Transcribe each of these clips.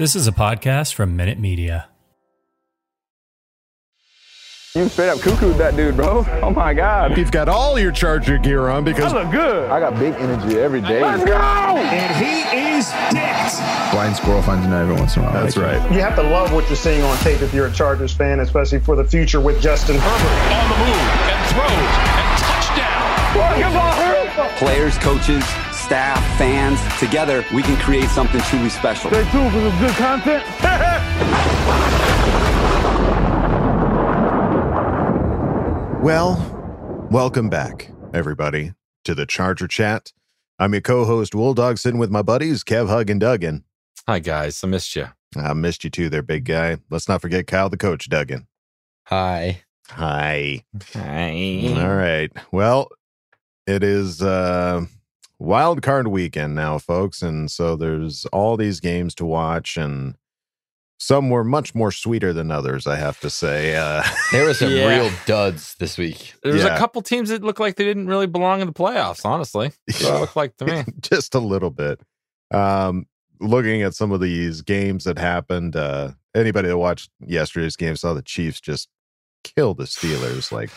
This is a podcast from Minute Media. You straight up cuckooed that dude, bro. Oh my God. You've got all your Charger gear on because I look good. I got big energy every day. Let's go! And he is dicked. Blind squirrel finds a nut every once in a while. That's right. You have to love what you're seeing on tape if you're a Chargers fan, especially for the future with Justin Herbert. On the move and throws and touchdown. Players, coaches, staff, fans, together we can create something truly special. Stay tuned for some good content. Well, welcome back, everybody, to the Charger Chat. I'm your co-host, Wool Dog, sitting with my buddies, Kev, Hug, and Duggan. Hi, guys. I missed you. I missed you too there, big guy. Let's not forget Kyle, the coach, Duggan. Hi. Hi. Hi. All right. Well, it is uh wild card weekend now, folks, and so there's all these games to watch and some were much more sweeter than others, I have to say. Uh, There were some Yeah. real duds this week. There was Yeah. a couple teams that looked like they didn't really belong in the playoffs, honestly. That's what it looked like to me. just a little bit. Um, looking at some of these games that happened, uh, anybody that watched yesterday's game saw the Chiefs just kill the Steelers. Like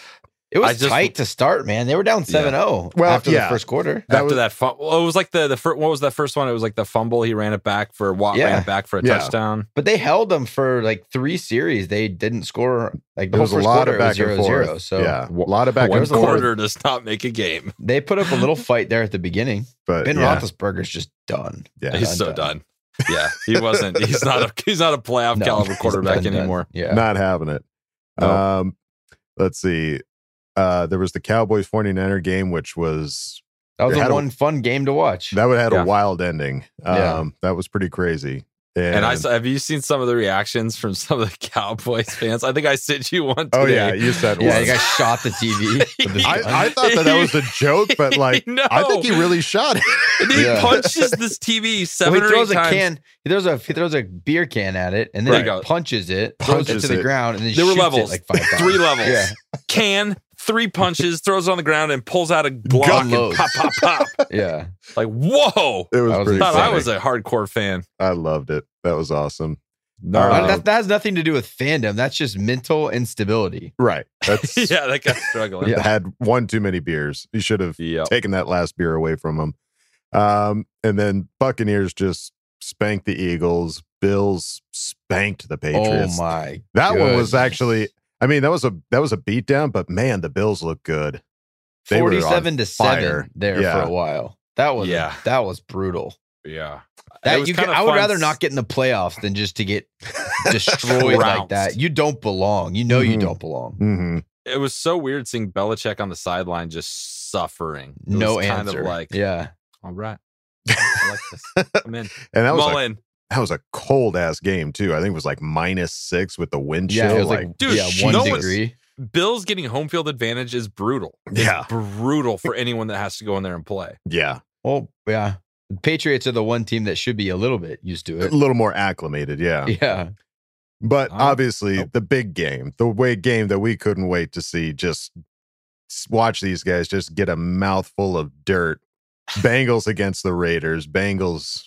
It was just- tight to start, man. They were down 7 0 Well, after yeah. the first quarter. That After was- that, fum- well, it was like the the first. What was that first one? It was like the fumble. He ran it back for Watt. Yeah. Ran it back for a Yeah. touchdown. But they held them for like three series. They didn't score like the there whole was a first lot quarter. of back it was and forth. zero. So yeah, a lot of back One and forth. quarter does not make a game. they put up a little fight there at the beginning. But Ben yeah, Roethlisberger's just done. yeah, he's done, so done. done. Yeah, he wasn't. He's not a. He's not a playoff No, caliber quarterback done, done. anymore. Yeah. not having it. No. Um, let's see. Uh, there was the Cowboys 49er game, which was that was they a had a- one fun game to watch. that would had Yeah. a wild ending. Um, Yeah. that was pretty crazy. And, And I saw, have you seen some of the reactions from some of the Cowboys fans? I think I sent you one. oh yeah, you said yeah, one. you guys shot the TV. with his gun. I, I thought that that was a joke, but like No. I think he really shot it. And he Yeah. punches this TV Well, seven he or throws eight a times. can. He throws a he throws a beer can at it, and then There he you go. punches it, throws Punches it to the it. ground, and then There were shoots it levels, like five times. three levels. Yeah, Can three punches, throws it on the ground, and pulls out a Glock and Unloads. pop, pop, pop. yeah. like whoa! It was I was pretty. Thought I was a hardcore fan. I loved it. That was awesome. No, Uh, Uh, that, that has nothing to do with fandom. That's just mental instability. Right. That's yeah, that guy's struggling. Yeah. had one too many beers. You should have Yep. taken that last beer away from him. Um, and then Buccaneers just spanked the Eagles. Bills spanked the Patriots. Oh my! that one was actually. I mean, that was a that was a beatdown, but man, the Bills look good. They were on forty-seven to fire. seven there Yeah. for a while. That was Yeah. that was brutal. Yeah. That was you can, I would rather not get in the playoffs than just to get destroyed like that, you don't belong. You know you Mhm. don't belong. hmm It was so weird seeing Belichick on the sideline just suffering. It No was kind answer. of like, yeah. all right, I like this. I'm in. And that I'm was all a, in. That was a cold ass game too. I think it was like minus six with the wind Yeah, chill. it was like, Dude, yeah, one no degree. Bills getting home field advantage is brutal. It's Yeah. brutal for anyone that has to go in there and play. yeah, Well, yeah. Patriots are the one team that should be a little bit used to it, a little more acclimated. Yeah, Yeah. but obviously Oh. the big game, the way game that we couldn't wait to see, just watch these guys just get a mouthful of dirt. Bengals against the Raiders. Bengals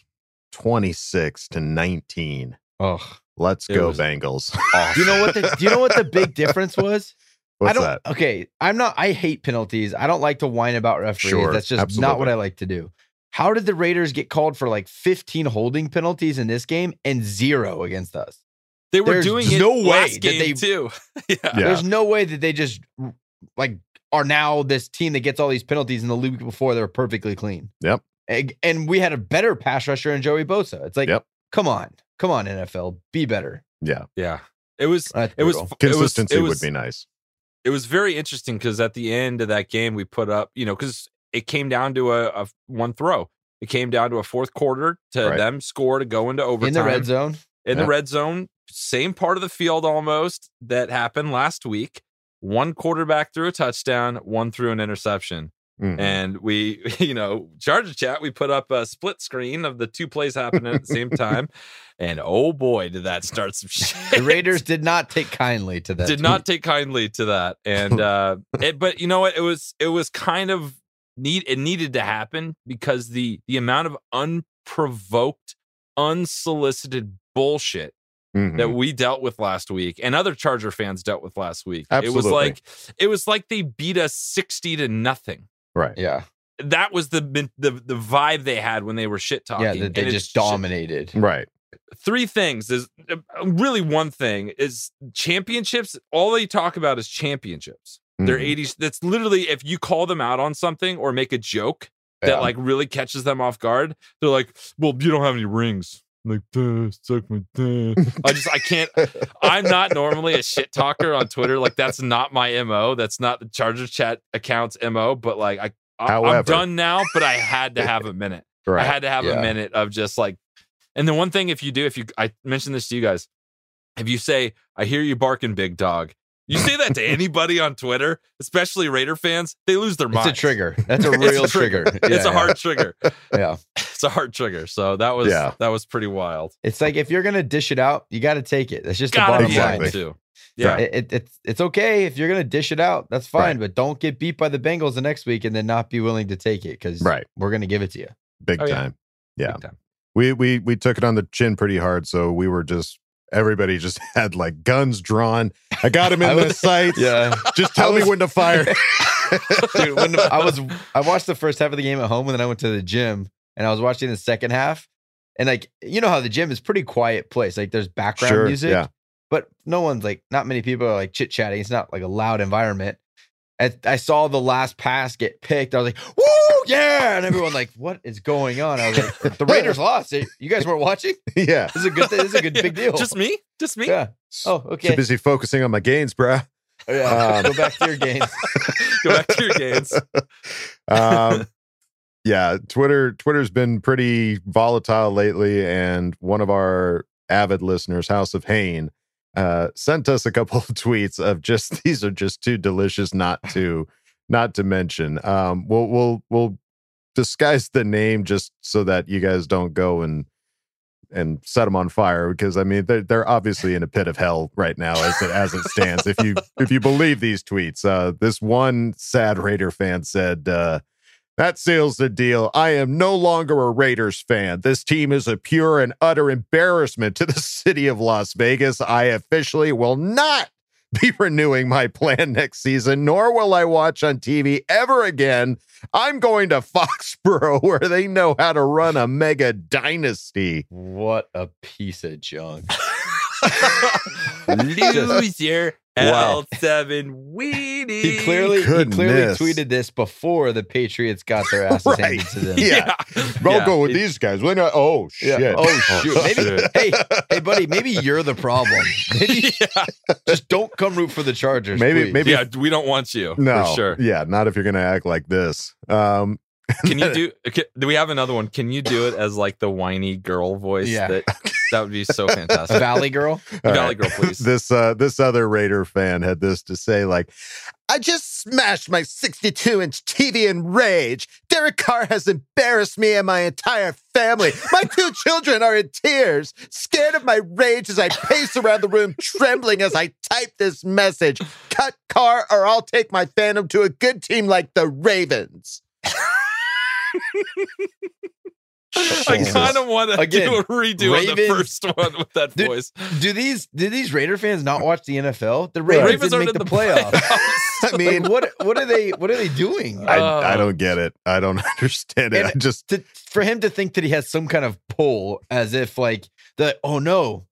twenty six to nineteen. Oh. Let's It go was Bengals. Do you know what the do you know what the big difference was? What's I don't that? okay. I'm not I hate penalties. I don't like to whine about referees. Sure, That's just not what I like to do. How did the Raiders get called for like 15 holding penalties in this game and zero against us? They were There's doing it no way last that they- too. yeah. Yeah. There's no way that they just like are now this team that gets all these penalties in the league before they're perfectly clean. Yep. And, and we had a better pass rusher in Joey Bosa. It's like, Yep. come on, come on, NFL, be better. Yeah, Yeah. It was That's it was brutal. it was- consistency it would be nice. it was very interesting because at the end of that game we put up you know because it came down to a, a one throw it came down to a fourth quarter to Right. them score to go into overtime in the red zone. in Yeah. the red zone same part of the field almost that happened last week one quarterback threw a touchdown one threw an interception Mhm. and we you know charger chat we put up a split screen of the two plays happening at the same time. And oh boy did that start some shit. The Raiders did not take kindly to that. did not take kindly to that. And uh it, but you know what? It was it was kind of need it needed to happen because the the amount of unprovoked unsolicited bullshit Mhm. that we dealt with last week and other charger fans dealt with last week. It was like it was like they beat us 60 to nothing right. Yeah. that was the the the vibe they had when they were shit talking Yeah. That they just ju- dominated. Right. three things is uh, really one thing is championships all they talk about is championships they're Mhm. 80s that's literally if you call them out on something or make a joke that Yeah. like really catches them off guard they're like well you don't have any rings I'm like "Duh, suck my dick." i just i can't i'm not normally a shit talker on twitter like that's not my mo that's not the charger chat account's mo but like i I- i'm done now but i had to have a minute Right. I had to have Yeah. a minute of just like, and the one thing if you do, if you, I mentioned this to you guys, if you say, I hear you barking, big dog, you say that to anybody on Twitter, especially Raider fans, they lose their mind. It's a trigger. That's a It's real trigger. it's Yeah, a hard trigger. Yeah. It's a hard trigger. So that was, Yeah. that was pretty wild. It's like if you're gonna dish it out, you got to take it. That's just the Gotta bottom be Exactly. line. able to. Yeah. It, it, it's it's okay if you're gonna dish it out. That's fine, Right. but don't get beat by the Bengals the next week and then not be willing to take it because Right. we're gonna give it to you. Big Oh, yeah. time. Yeah. Big time. We we we took it on the chin pretty hard, so we were just everybody just had like guns drawn. I got him in the sights. Yeah, Just tell I me when to fire. dude. When I was I watched the first half of the game at home and then I went to the gym and I was watching the second half and like you know how the gym is pretty quiet place. Like there's background Sure, music, yeah. but no one's like not many people are like chit chatting. It's not like a loud environment. I, I saw the last pass get picked. I was like, "Woo, yeah!" And everyone like, "What is going on?" I was like, "The Raiders lost. You guys weren't watching. yeah. This is a good. This is a good big deal." Just me? Just me? yeah. Oh, okay. Too okay. busy focusing on my gains, bruh. Oh, yeah. Um, Go back to your gains. Go back to your gains. um, yeah, Twitter Twitter's been pretty volatile lately, and one of our avid listeners, House of Hain, uh, sent us a couple of tweets of just these are just too delicious not to not to mention. Um, we'll we'll we'll disguise the name just so that you guys don't go and and set them on fire because I mean they're they're obviously in a pit of hell right now as it, as it stands. if you if you believe these tweets, uh, this one sad Raider fan said. Uh, that seals the deal. I am no longer a Raiders fan. This team is a pure and utter embarrassment to the city of Las Vegas. I officially will not be renewing my plan next season, nor will I watch on TV ever again. I'm going to Foxborough where they know how to run a mega dynasty. What a piece of junk. Loser. Wow. L7 weenie. He clearly he clearly tweeted this before the Patriots got their asses Right. handed to them. Yeah. I'll go with these guys. When I- oh Yeah. shit. Oh shoot. Maybe shit. hey, hey buddy, maybe you're the problem. Maybe just don't come root for the Chargers. Maybe- please. maybe- Yeah, we don't want you. no. For sure. Yeah, not if you're gonna act like this. Um Can you do can, do we have another one? Can you do it as like the whiny girl voice? Yeah. That that would be so fantastic. Valley Girl. All Valley right. Girl, please. This uh this other Raider fan had this to say like I just smashed my 62 inch TV in rage. Derek Carr has embarrassed me and my entire family. My two children are in tears, scared of my rage as I pace around the room, trembling as I type this message. Cut Carr, or I'll take my fandom to a good team like the Ravens. I kind of want to do a redo of the first one with that Dude, voice. Do these do these Raider fans not watch the NFL? The Ravens, Ravens didn't aren't make in the, the playoffs. I mean, what what are they what are they doing? I, Oh. I don't get it. I don't understand it. And- I just to, for him to think that he has some kind of pull as if like the oh no,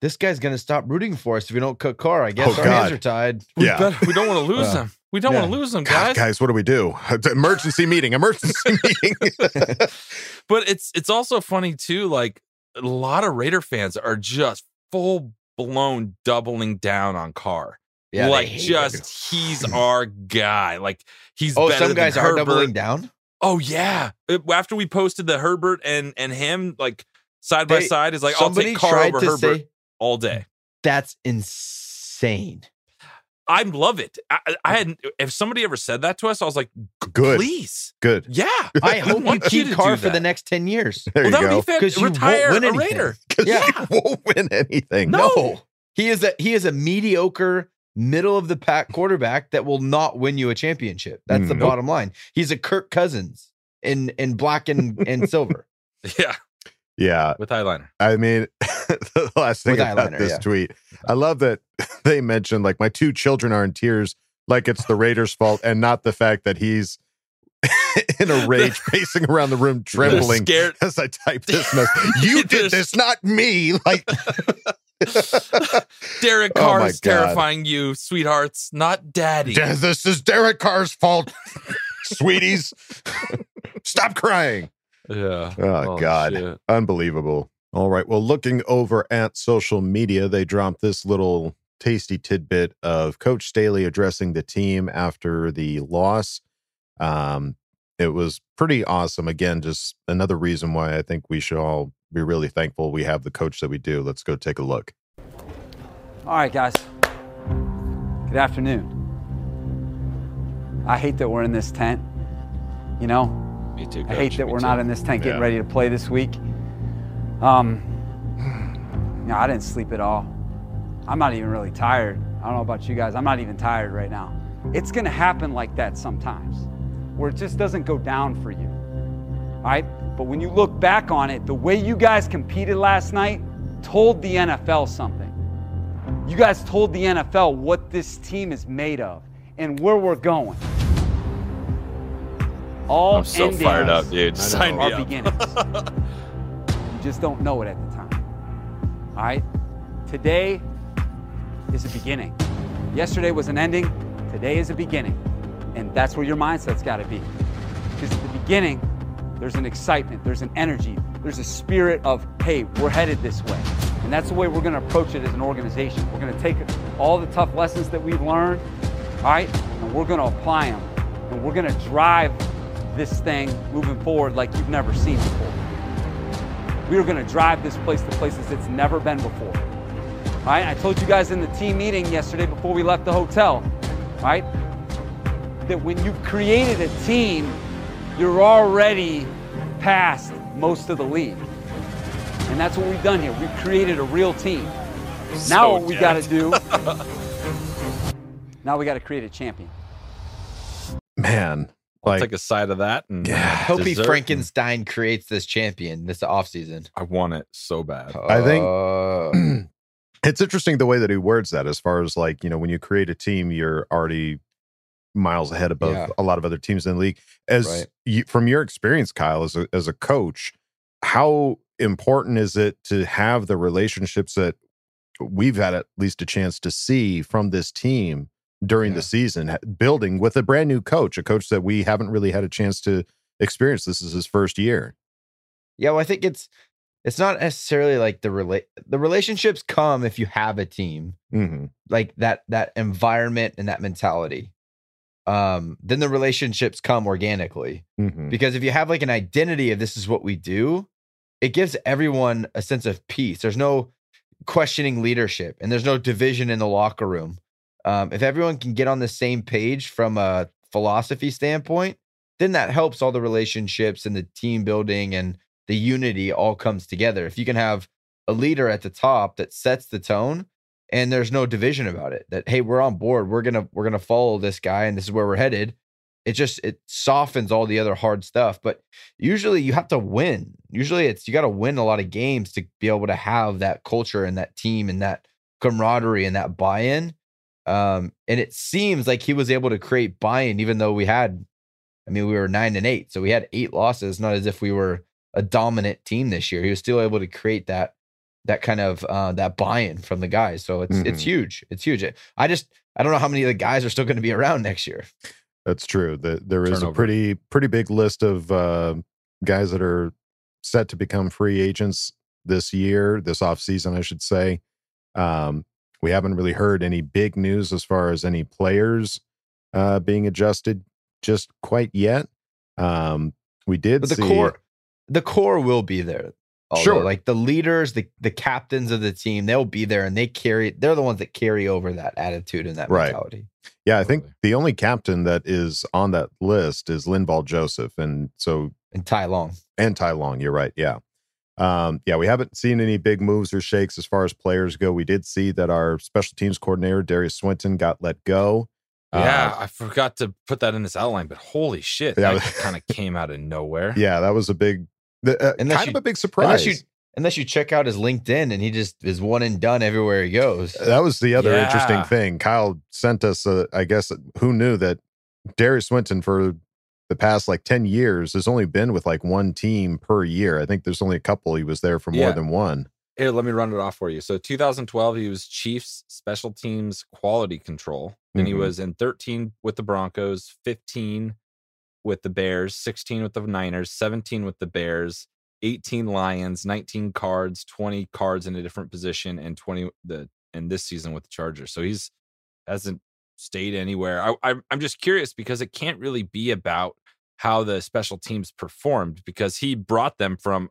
this guy's gonna stop rooting for us if we don't cut Carr. I guess Oh, our God. hands are tied. We, Yeah. better- we don't want to lose uh, Yeah. them. We don't Yeah. want to lose them, God, guys. guys, what do we do? Emergency meeting. Emergency meeting. But it's it's also funny too. Like a lot of Raider fans are just full blown doubling down on Carr. Yeah, like hate just he's our guy. Like he's Oh, better some than guys are Herbert. doubling down. Oh yeah. It- after we posted the Herbert and and him like side by side is like I'll take Carr over Herbert say- all day. That's insane. I love it. I, I uh, had if somebody ever said that to us, I was like, Good. please, Good. yeah. I hope you want you keep to Carr do for the next ten years. There well, you that go. would be fair. 'Cause you won't Retire win a anything. Raider. Yeah. you won't win anything. No. He is a he is a mediocre middle of the pack quarterback that will not win you a championship. That's the Nope. bottom line. He's a Kirk Cousins in in black and, and silver. Yeah, Yeah. with eyeliner. I mean, the last thing With about eyeliner, this yeah. tweet, I love that they mentioned like my two children are in tears, like it's the Raiders' fault, and not the fact that he's in a rage, pacing around the room, trembling scared. as I type this message. You did this, not me. Like, Derek Oh Carr is God. terrifying you, sweethearts, not daddy. "Yeah, this is Derek Carr's fault, sweeties. Stop crying. Yeah. Oh, God. shit. Unbelievable. All right. Well, looking over at social media, they dropped this little tasty tidbit of Coach Staley addressing the team after the loss. Um, it was pretty awesome. Again, just another reason why I think we should all be really thankful we have the coach that we do. Let's go take a look. All right, guys. Good afternoon. I hate that we're in this tent. You know, Me too. I hate that Me we're too. not in this getting Yeah. ready to play this week. Um, you know, I didn't sleep at all. I'm not even really tired. I don't know about you guys. I'm not even tired right now. It's gonna happen like that sometimes, where it just doesn't go down for you. All right? But when you look back on it, the way you guys competed last night told the NFL something. You guys told the NFL what this team is made of and where we're going. All I'm so endings fired up, dude. Sign me up. beginnings. you just don't know it at the time. All right? Today is a beginning. Yesterday was an ending. Today is a beginning. And that's where your mindset's got to be. Because at the beginning, there's an excitement, there's an energy, there's a spirit of, hey, we're headed this way. And that's the way we're going to approach it as an organization. We're going to take all the tough lessons that we've learned, all right, and we're going to apply them. And we're going to drive this thing moving forward like you've never seen before. We are going to drive this place to places it's never been before. All right, I told you guys in the team meeting yesterday before we left the hotel, right, that when you've created a team, you're already past most of the league. And that's what we've done here. We've created a real team. now So what we got to do, now we got to create a champion. Man, I'll like take a side of that and Hope he dessert. Frankenstein creates this champion this offseason. I want it so bad. I think- Uh, it's interesting the way that he words that as far as like you know when you create a team you're already miles ahead above Yeah. a lot of other teams in the league as Right. you, from your experience kyle as a, as a coach how important is it to have the relationships that we've had at least a chance to see from this team during the season, building with a brand new coach, a coach that we haven't really had a chance to experience. This is his first year. Yeah, well, I think it's it's not necessarily like the relate the relationships come if you have a team Mm-hmm. like that that environment and that mentality. Um, then the relationships come organically Mm-hmm. because if you have like an identity of this is what we do, it gives everyone a sense of peace. There's no questioning leadership and there's no division in the locker room. Um, if everyone can get on the same page from a philosophy standpoint, then that helps all the relationships and the team building and the unity all comes together. If you can have a leader at the top that sets the tone and there's no division about it, that hey, we're on board, we're gonna we're gonna follow this guy and this is where we're headed. It just it softens all the other hard stuff. But usually you have to win. Usually it's you got to win a lot of games to be able to have that culture and that team and that camaraderie and that buy-in. Um, and it seems like he was able to create buy-in, even though we had, I mean, we were nine and eight, so we had eight losses. Not as if we were a dominant team this year. He was still able to create that that kind of uh, that buy-in from the guys. So it's it's Mhm. huge. It's huge. I just I don't know how many of the guys are still going to be around next year. That's true. The, there is a pretty pretty big list of uh, guys that are set to become free agents this year, this off season, I should say. Um, we haven't really heard any big news as far as any players uh, being adjusted just quite yet. Um, we did But the see, core the core will be there. Although, Sure. Like the leaders, the the captains of the team, they'll be there and they carry they're the ones that carry over that attitude and that Right. mentality. Yeah, I think the only captain that is on that list is Linval Joseph, and so and Ty Long and Ty Long. You're right. Yeah, um, yeah. We haven't seen any big moves or shakes as far as players go. We did see that our special teams coordinator Derius Swinton got let go. Yeah, Uh, I forgot to put that in this outline, but holy shit, Yeah. that kind of came out of nowhere. yeah, that was a big, uh, Unless kind you- of a big surprise. Unless you unless you check out his LinkedIn and he just is one and done everywhere he goes. that was the other interesting thing. Kyle sent us, uh, I guess, who knew that Derius Swinton for the past like 10 years has only been with like one team per year. I think there's only a couple he was there for more Yeah. than one. Here, let me run it off for you. So 2012, he was Chiefs special teams quality control. Then he Mhm. was in 13 with the Broncos, 15 with the Bears, 16 with the Niners, 17 with the Bears, 18 Lions, 19 cards, 20 cards in a different position, and 20 the and this season with the Chargers. So he's hasn't stayed anywhere. I, I'm I'm just curious because it can't really be about how the special teams performed because he brought them from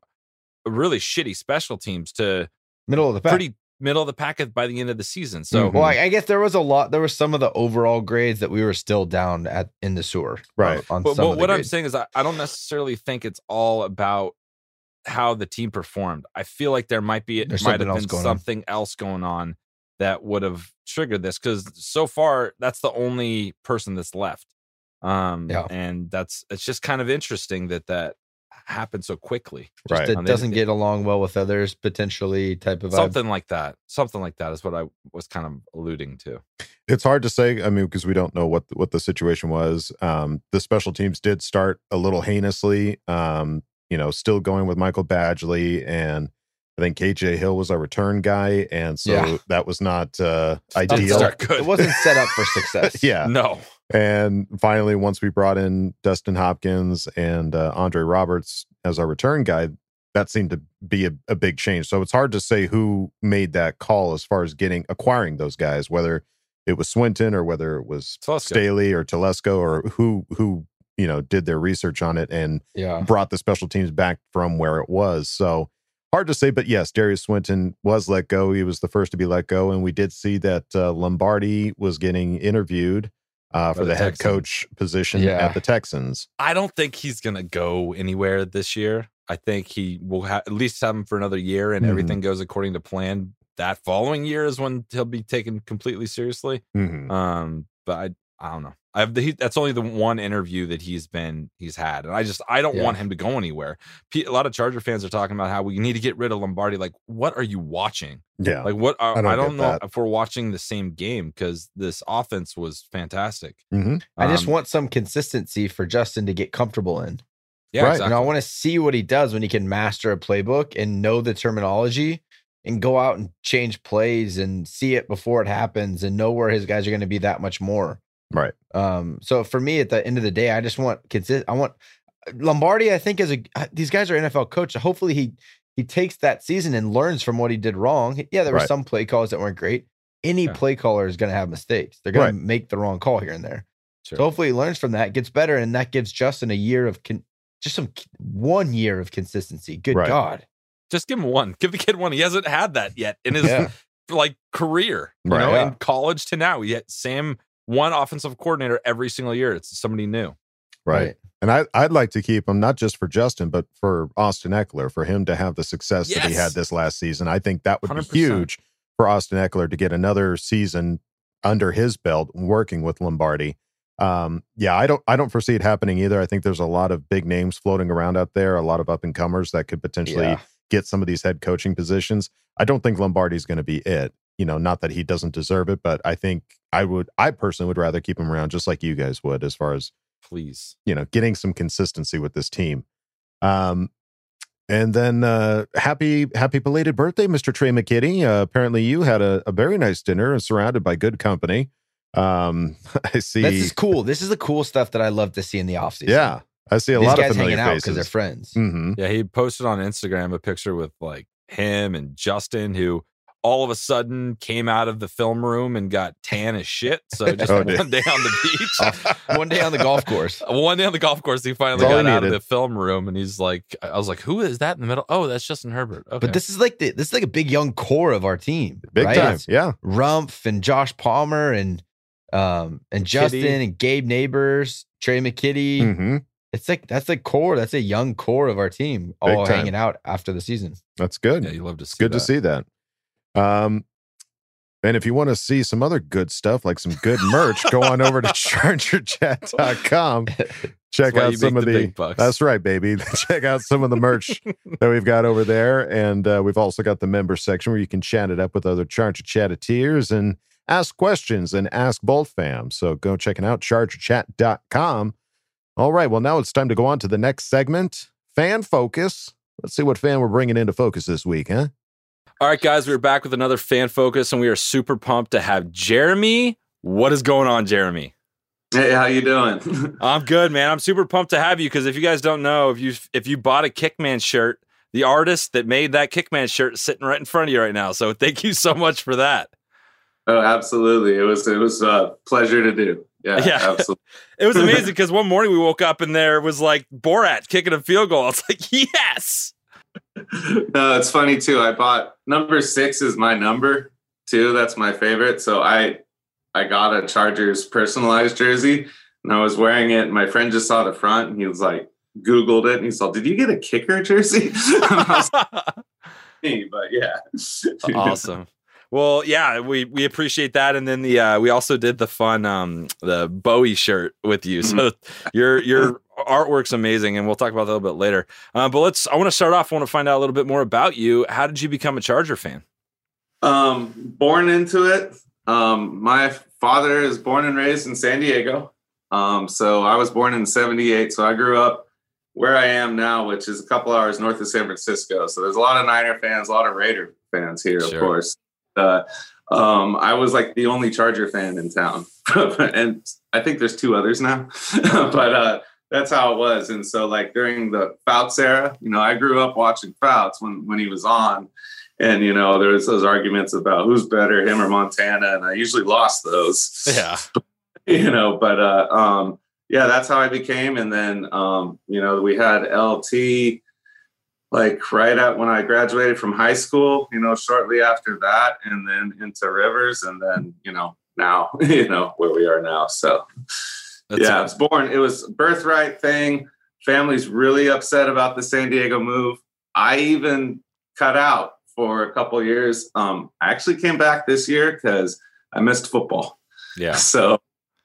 really shitty special teams to Middle of the pack. pretty middle of the pack by the end of the season. So well, I, I guess there was a lot. There was some of the overall grades that we were still down at in the sewer, uh, Right. On but, some but the what I'm saying is, I, I don't necessarily think it's all about how the team performed. I feel like there might be it There's might have been going on. something else going on that would have triggered this because so far that's the only person that's left. Um, Yeah. and that's it's just kind of interesting that that happened so quickly. Just Right. that Um, doesn't get along well with others, potentially type of vibe. something like that. Something like that is what I was kind of alluding to. It's hard to say. I mean, because we don't know what what the situation was. Um, the special teams did start a little heinously. Um, you know, still going with Michael Badgley, and I think KJ Hill was our return guy, and so Yeah. that was not uh, ideal. start good. It wasn't set up for success. yeah, No. and finally, once we brought in Dustin Hopkins and uh, Andre Roberts as our return guy, that seemed to be a, a big change. So it's hard to say who made that call as far as getting acquiring those guys, whether it was Swinton or whether it was Telesco. Staley or Telesco or who who you know did their research on it and Yeah. brought the special teams back from where it was. So hard to say, but yes, Derius Swinton was let go. He was the first to be let go, and we did see that uh, Lombardi was getting interviewed uh, for the, the head coach position Yeah. at the Texans. I don't think he's gonna go anywhere this year. I think he will ha- at least have him for another year, and Mhm. everything goes according to plan. That following year is when he'll be taken completely seriously. Mhm. Um, but I, I don't know. I have the, he, that's only the one interview that he's been he's had, and I just I don't Yeah. want him to go anywhere. P- a lot of Charger fans are talking about how we need to get rid of Lombardi. Like, what are you watching? Yeah, Like, what are, I I don't don't, know that. if we're watching the same game because this offense was fantastic. Mhm. I just Um, want some consistency for Justin to get comfortable in. yeah, Right. exactly. And I want to see what he does when he can master a playbook and know the terminology and go out and change plays and see it before it happens and know where his guys are going to be that much more. Right. Um, so for me, at the end of the day, I just want consist. I want Lombardi. I think is a these guys are NFL coach. So hopefully he he takes that season and learns from what he did wrong. Yeah, there were Right. some play calls that weren't great. Any Yeah. play caller is going to have mistakes. They're going Right. to make the wrong call here and there. Sure. So hopefully he learns from that, gets better, and that gives Justin a year of con- just some one year of consistency. Good Right. God. Just give him one. Give the kid one. He hasn't had that yet in his Yeah. like career. You Right. know, Yeah. in college to now. Yet Sam one offensive coordinator every single year. It's somebody new. Right. And I, I'd like to keep him not just for Justin, but for Austin Ekeler, for him to have the success that he had this last season. I think that would 100%. be huge for Austin Ekeler to get another season under his belt working with Lombardi. Um, yeah, I don't I don't foresee it happening either. I think there's a lot of big names floating around out there, a lot of up and comers that could potentially Yeah. get some of these head coaching positions. I don't think Lombardi's going to be it. You know, not that he doesn't deserve it, but I think I would I personally would rather keep him around just like you guys would as far as Please. you know, getting some consistency with this team. Um, and then uh, happy happy belated birthday, Mr. Tre' McKitty. Uh, apparently, you had a, a very nice dinner and surrounded by good company. Um, I see. This is cool. This is the cool stuff that I love to see in the offseason. yeah, I see a These lot guys of familiar hanging out faces. because they're friends. hmm Yeah, he posted on Instagram a picture with like him and Justin, who all of a sudden came out of the film room and got tan as shit. So just Oh, one day on the beach, One day on the golf course. one day on the golf course, he finally got he out of the film room, and he's like, I was like, who is that in the middle? Oh, that's Justin Herbert. Okay, But this is like the this is like a big young core of our team. Big right? time. It's Yeah. Rumph and Josh Palmer and um and Justin Kitty. and Gabe Nabers, Tre' McKitty. hmm It's like that's the core. That's a young core of our team, Big all time. hanging out after the season. That's good. yeah, you love to see. It's good that. to see that. Um, and if you want to see some other good stuff, like some good merch, go on over to chargerchat.com. Check out some of the the. big bucks. That's right, baby. Check out some of the merch that we've got over there, and uh, we've also got the member section where you can chat it up with other Charger Chatteteers and ask questions and ask Bolt fam. So go check it out, chargerchat.com. All right, well now it's time to go on to the next segment, fan focus. Let's see what fan we're bringing into focus this week, huh? All right, guys, we're back with another fan focus, and we are super pumped to have Jeremy. What is going on, Jeremy? Hey, how you doing? I'm good, man. I'm super pumped to have you because if you guys don't know, if you if you bought a Kickman shirt, the artist that made that Kickman shirt is sitting right in front of you right now. So thank you so much for that. oh, absolutely. It was it was a pleasure to do. Yeah, Yeah. absolutely. It was amazing because one morning we woke up and there was like Borat kicking a field goal. I was like, yes. No, it's funny too. I bought number six is my number too. That's my favorite. So I I got a Chargers personalized jersey and I was wearing it. My friend just saw the front and he was like Googled it and he saw, Did you get a kicker jersey? Was but yeah. awesome. Well, yeah, we we appreciate that, and then the uh, we also did the fun um the Bowie shirt with you. So your your artwork's amazing, and we'll talk about that a little bit later. Uh, but let's. I want to start off. I want to find out a little bit more about you. How did you become a Charger fan? Um, born into it. Um, my father is born and raised in San Diego. Um, so I was born in 78. So I grew up where I am now, which is a couple hours north of San Francisco. So there's a lot of Niner fans, a lot of Raider fans here, Sure. of course. Uh, um, I was like the only Charger fan in town. and I think there's two others now. but uh, that's how it was. And so like during the Fouts era, you know, I grew up watching Fouts when when he was on. And you know, there was those arguments about who's better, him or Montana, and I usually lost those. Yeah. you know, but uh um yeah, that's how I became. And then um, you know, we had LT like right at when I graduated from high school, you know, shortly after that, and then into Rivers, and then, you know, now, you know, where we are now. So That's yeah, I was born. It was a birthright thing. Family's really upset about the San Diego move. I even cut out for a couple years. Um, I actually came back this year because I missed football. Yeah. So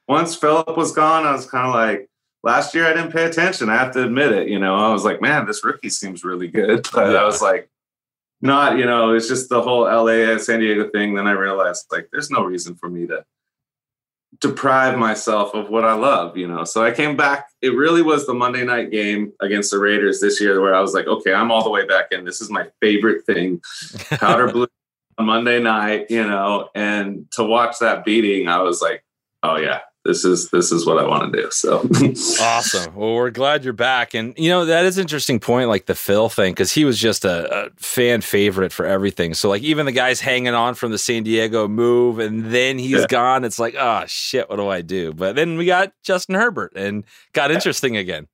once Philip was gone, I was kind of like, last year I didn't pay attention. I have to admit it. You know, I was like, man, this rookie seems really good. But Yeah. I was like, not, you know, it's just the whole LA and San Diego thing. Then I realized like there's no reason for me to deprive myself of what I love, you know. So I came back. It really was the Monday night game against the Raiders this year where I was like, okay, I'm all the way back in. This is my favorite thing. Powder blue on Monday night, you know, and to watch that beating, I was like, oh yeah, this is this is what I want to do. So awesome. Well, we're glad you're back, and you know that is an interesting point, like the Phil thing, because he was just a, a, fan favorite for everything. So like even the guys hanging on from the San Diego move, and then he's yeah. gone. It's like, oh shit, what do I do? But then we got Justin Herbert, and got interesting again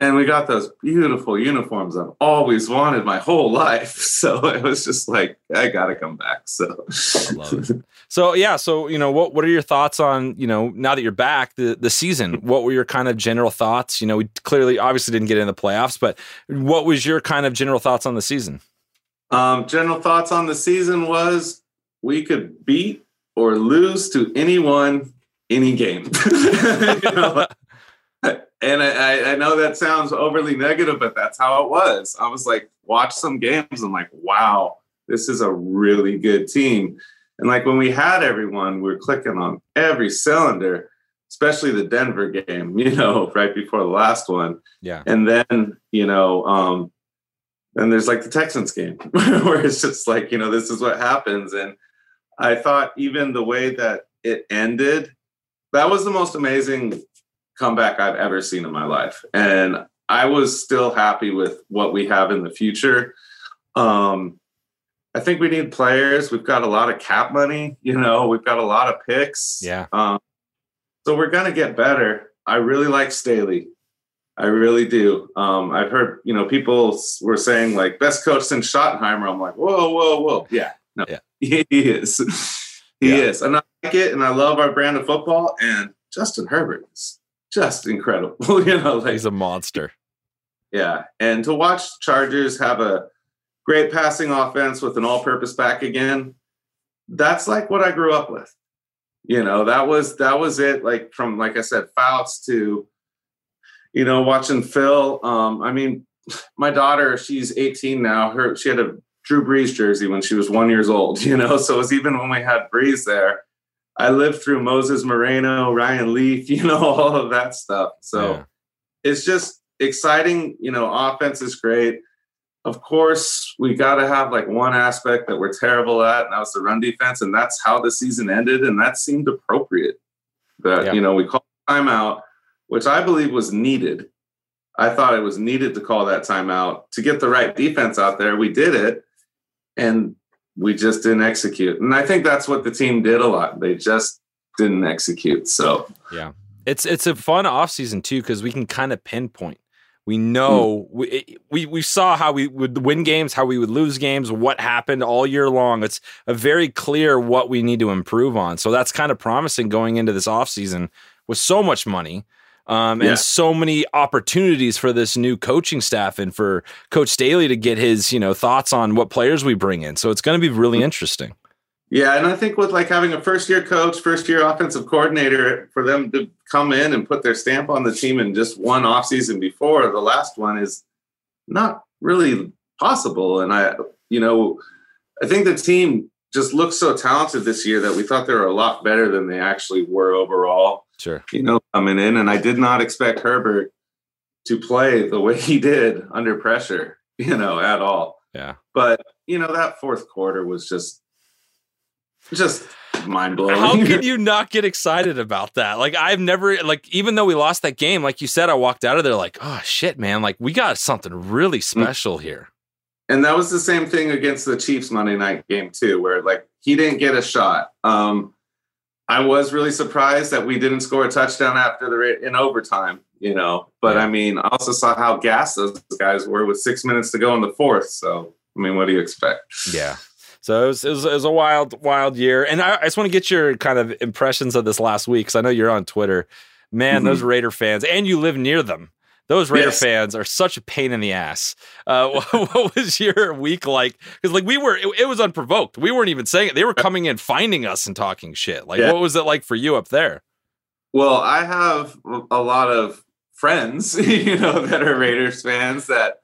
and we got those beautiful uniforms I've always wanted my whole life. So it was just like I got to come back. So, so yeah. So you know, what what are your thoughts on you know now that you're back the the season? What were your kind of general thoughts? You know, we clearly obviously didn't get in the playoffs, but what was your kind of general thoughts on the season? Um, general thoughts on the season was we could beat or lose to anyone any game. you know, and I, I know that sounds overly negative, but that's how it was. I was like, watch some games. I'm like, wow, this is a really good team. And like when we had everyone, we are clicking on every cylinder, especially the Denver game, you know, right before the last one. Yeah. And then, you know, um, then there's like the Texans game where it's just like, you know, this is what happens. And I thought even the way that it ended, that was the most amazing comeback I've ever seen in my life. And I was still happy with what we have in the future. Um, I think we need players. We've got a lot of cap money, you know, we've got a lot of picks. Yeah. Um, so we're going to get better. I really like Staley. I really do. Um, I've heard, you know, people were saying like best coach since Schottenheimer. I'm like, whoa, whoa, whoa. Yeah, no, yeah. he is. he yeah. is. And I like it. And I love our brand of football. And Justin Herbert is just incredible. you know, like, he's a monster. Yeah, and to watch Chargers have a great passing offense with an all-purpose back again, that's like what I grew up with. You know, that was that was it. Like from like I said, Fouts to you know watching Phil. Um, I mean, my daughter, she's 18 now. Her she had a Drew Brees jersey when she was one years old. You know, so it was even when we had Brees there I lived through Moses Moreno, Ryan Leaf, you know, all of that stuff. So yeah. it's just exciting. You know, offense is great. Of course, we got to have like one aspect that we're terrible at, and that was the run defense. And that's how the season ended. And that seemed appropriate. That, yeah. you know, we called timeout, which I believe was needed. I thought it was needed to call that timeout to get the right defense out there. We did it. And we just didn't execute. And I think that's what the team did a lot. They just didn't execute. So yeah, it's it's a fun off season too because we can kind of pinpoint. We know mm. we, we we saw how we would win games, how we would lose games, what happened all year long. It's a very clear what we need to improve on. So that's kind of promising going into this off season with so much money um, and yeah. so many opportunities for this new coaching staff and for Coach Staley to get his you know thoughts on what players we bring in. So it's going to be really interesting. Yeah, and I think with like having a first year coach, first year offensive coordinator, for them to come in and put their stamp on the team in just one offseason before the last one is not really possible. And I, you know, I think the team just looks so talented this year that we thought they were a lot better than they actually were overall. Sure. You know, coming in. And I did not expect Herbert to play the way he did under pressure, you know, at all. Yeah. But, you know, that fourth quarter was just just mind blowing. How can you not get excited about that? Like I've never like even though we lost that game, like you said, I walked out of there like, oh shit, man, like we got something really mm. special here. And that was the same thing against the Chiefs Monday night game too, where like he didn't get a shot. Um, I was really surprised that we didn't score a touchdown after the in overtime, you know. But I mean, I also saw how gassed those guys were with six minutes to go in the fourth. So, I mean, what do you expect? Yeah. So it was, it was, it was a wild, wild year. And I, I just want to get your kind of impressions of this last week because I know you're on Twitter. Man, mm-hmm. those Raider fans, and you live near them. Those Raider yes. fans are such a pain in the ass. Uh, what was your week like? Because like we were, it, it, was unprovoked. We weren't even saying it. They were coming in, finding us, and talking shit. Like, yeah. what was it like for you up there? Well, I have a lot of friends, you know, that are Raiders fans that,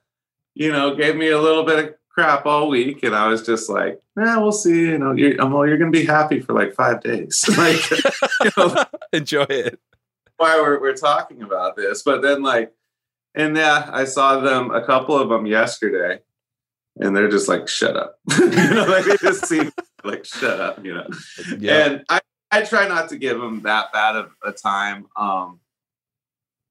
you know, gave me a little bit of crap all week, and I was just like, "Yeah, we'll see." You know, you're, I'm, well, you're gonna be happy for like five days. like, you know, Enjoy it. why we're, we're talking about this. But then, like, and yeah, I saw them, a couple of them yesterday, and they're just like, shut up. you know, like they just seem like, shut up, you know. Yeah. And I, I try not to give them that bad of a time. Um,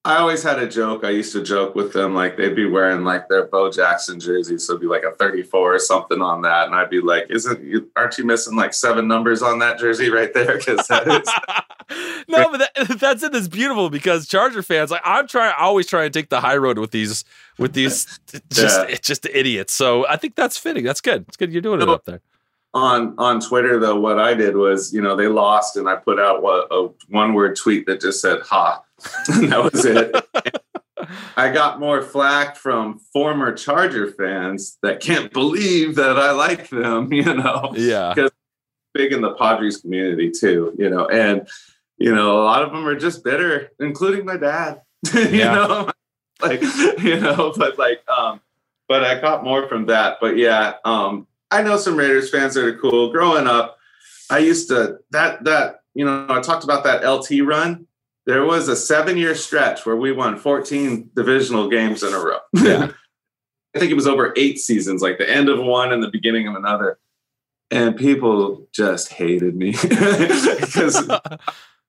I always had a joke. I used to joke with them, like they'd be wearing like their Bo Jackson jersey, so it'd be like a 34 or something on that, and I'd be like, "Isn't you? Aren't you missing like seven numbers on that jersey right there?" Because that is No, but that, that's it. That's beautiful because Charger fans, like I'm trying, I always try and take the high road with these, with these, just Yeah. it's just idiots. So I think that's fitting. That's good. It's good you're doing it up there. on on Twitter though, what I did was, you know, they lost, and I put out what a one word tweet that just said "ha," that was it. I got more flack from former Charger fans that can't believe that I like them, you know, Yeah. because big in the Padres community too, you know, and you know, a lot of them are just bitter, including my dad, you Yeah. know, like you know, but like, um, but I got more from that. But yeah, um, I know some Raiders fans that are cool. Growing up, I used to that that you know I talked about that LT run. There was a seven year stretch where we won 14 divisional games in a row. Yeah. I think it was over eight seasons, like the end of one and the beginning of another. And people just hated me because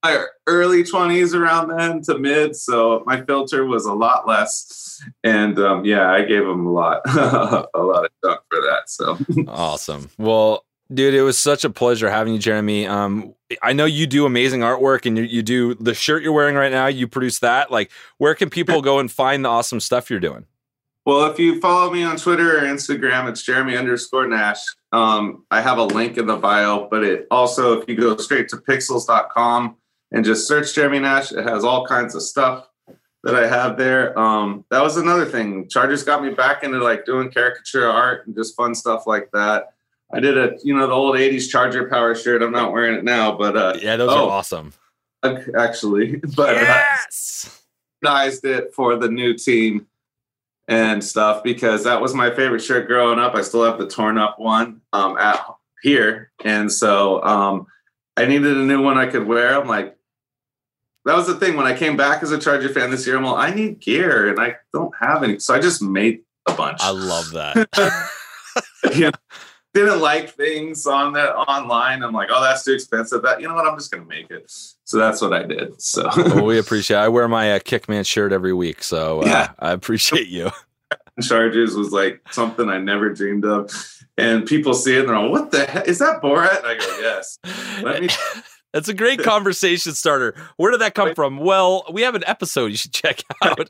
my early 20s around then to mid. So my filter was a lot less. And um, yeah, I gave them a lot, a lot of junk for that. So Awesome. Well, dude, it was such a pleasure having you, Jeremy. Um, I know you do amazing artwork, and you, you do the shirt you're wearing right now. You produce that. Like, where can people go and find the awesome stuff you're doing? Well, if you follow me on Twitter or Instagram, it's Jeremy underscore Nash. Um, I have a link in the bio, but it also, if you go straight to pixels.com and just search Jeremy Nash, it has all kinds of stuff that I have there. Um, that was another thing. Chargers got me back into like doing caricature art and just fun stuff like that. I did a, you know, the old 80s Charger Power shirt. I'm not wearing it now, but uh, Yeah, those oh, are awesome. Actually, but yes, organized it for the new team and stuff because that was my favorite shirt growing up. I still have the torn up one um, at here, and so um, I needed a new one I could wear. I'm like, that was the thing when I came back as a Charger fan this year. I'm like, I need gear, and I don't have any, so I just made a bunch. I love that. you know, didn't like things on that online. I'm like, oh, that's too expensive. That you know what? I'm just gonna make it. So that's what I did. So well, we appreciate. It. I wear my uh, Kickman shirt every week, so uh, Yeah. I appreciate you. Charges was like something I never dreamed of. And people see it and they're like, what the heck? Is that Borat? And I go, yes. Let me That's a great conversation starter. Where did that come from? Well, we have an episode you should check out.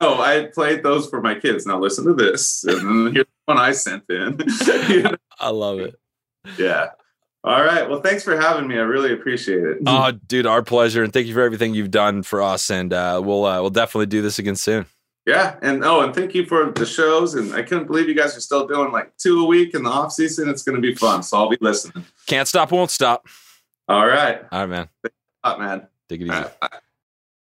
Oh, I played those for my kids. Now listen to this. And then here's one I sent in. You know? I love it. Yeah. All right. Well, thanks for having me. I really appreciate it. Oh, dude, our pleasure, and thank you for everything you've done for us. And uh, we'll uh, we'll definitely do this again soon. Yeah. And oh, and thank you for the shows. And I couldn't believe you guys are still doing like two a week in the off season. It's going to be fun. So I'll be listening. Can't stop, won't stop. All right. All right, man. Up, man. Take it easy.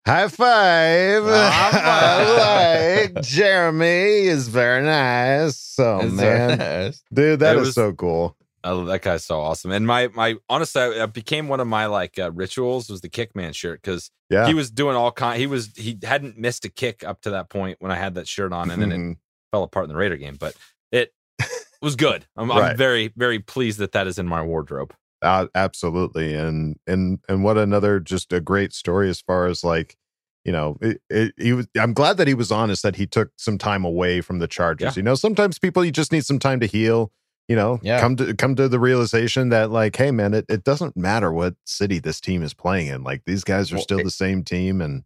High five. High like Jeremy is very nice. Oh It's man. nice. Dude, that It is was- so cool. I love that guy's so awesome. And my my honestly, I- it became one of my like uh, rituals was the Kickman shirt because Yeah. he was doing all kind. He was he hadn't missed a kick up to that point when I had that shirt on, and then it fell apart in the Raider game. But it was good. I'm, I'm very very pleased that that is in my wardrobe. Uh, absolutely and and and what another just a great story as far as like you know it, it, he was i'm glad that he was honest that he took some time away from the chargers Yeah. you know sometimes people you just need some time to heal you know Yeah. come to come to the realization that like hey man it, it doesn't matter what city this team is playing in like these guys are Well, still it- the same team and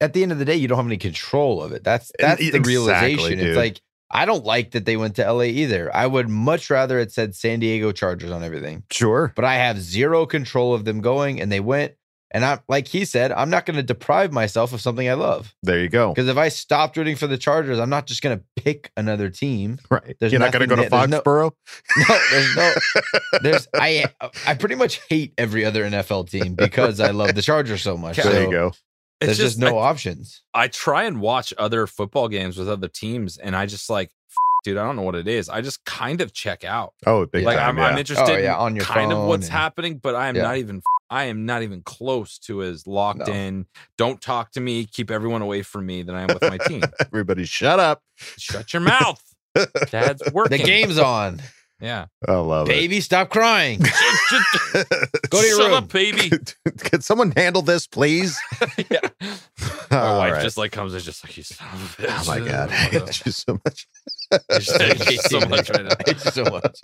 At the end of the day, you don't have any control of it. That's that's the exactly, realization. dude. It's like I don't like that they went to LA either. I would much rather it said San Diego Chargers on everything. sure But I have zero control of them going, and they went. And I'm like he said, I'm not going to deprive myself of something I love. there you go Because if I stopped rooting for the Chargers, I'm not just going to pick another team. right there's you're not going to go to there- there's no- foxborough No, there's no, there's I I pretty much hate every other NFL team because I love the Chargers so much. there So you go There's just, no I, options. I try and watch other football games with other teams, and I just like dude, I don't know what it is. I just kind of check out. Oh, big like time, I'm, I'm interested Oh, yeah, in on your kind of what's and- happening, but I am Yeah. not even I am not even close to as locked No. in. Don't talk to me, keep everyone away from me than I am with my team. Everybody, shut up. Shut your mouth. Dad's working. The game's on. Yeah. I love Baby, stop crying. Go to your Shut room. up, baby. Can someone handle this, please? yeah. My All wife right. just like comes and just like you son of a bitch. Oh my god, I hate you so much. I just hate you so much right now. I hate you so much.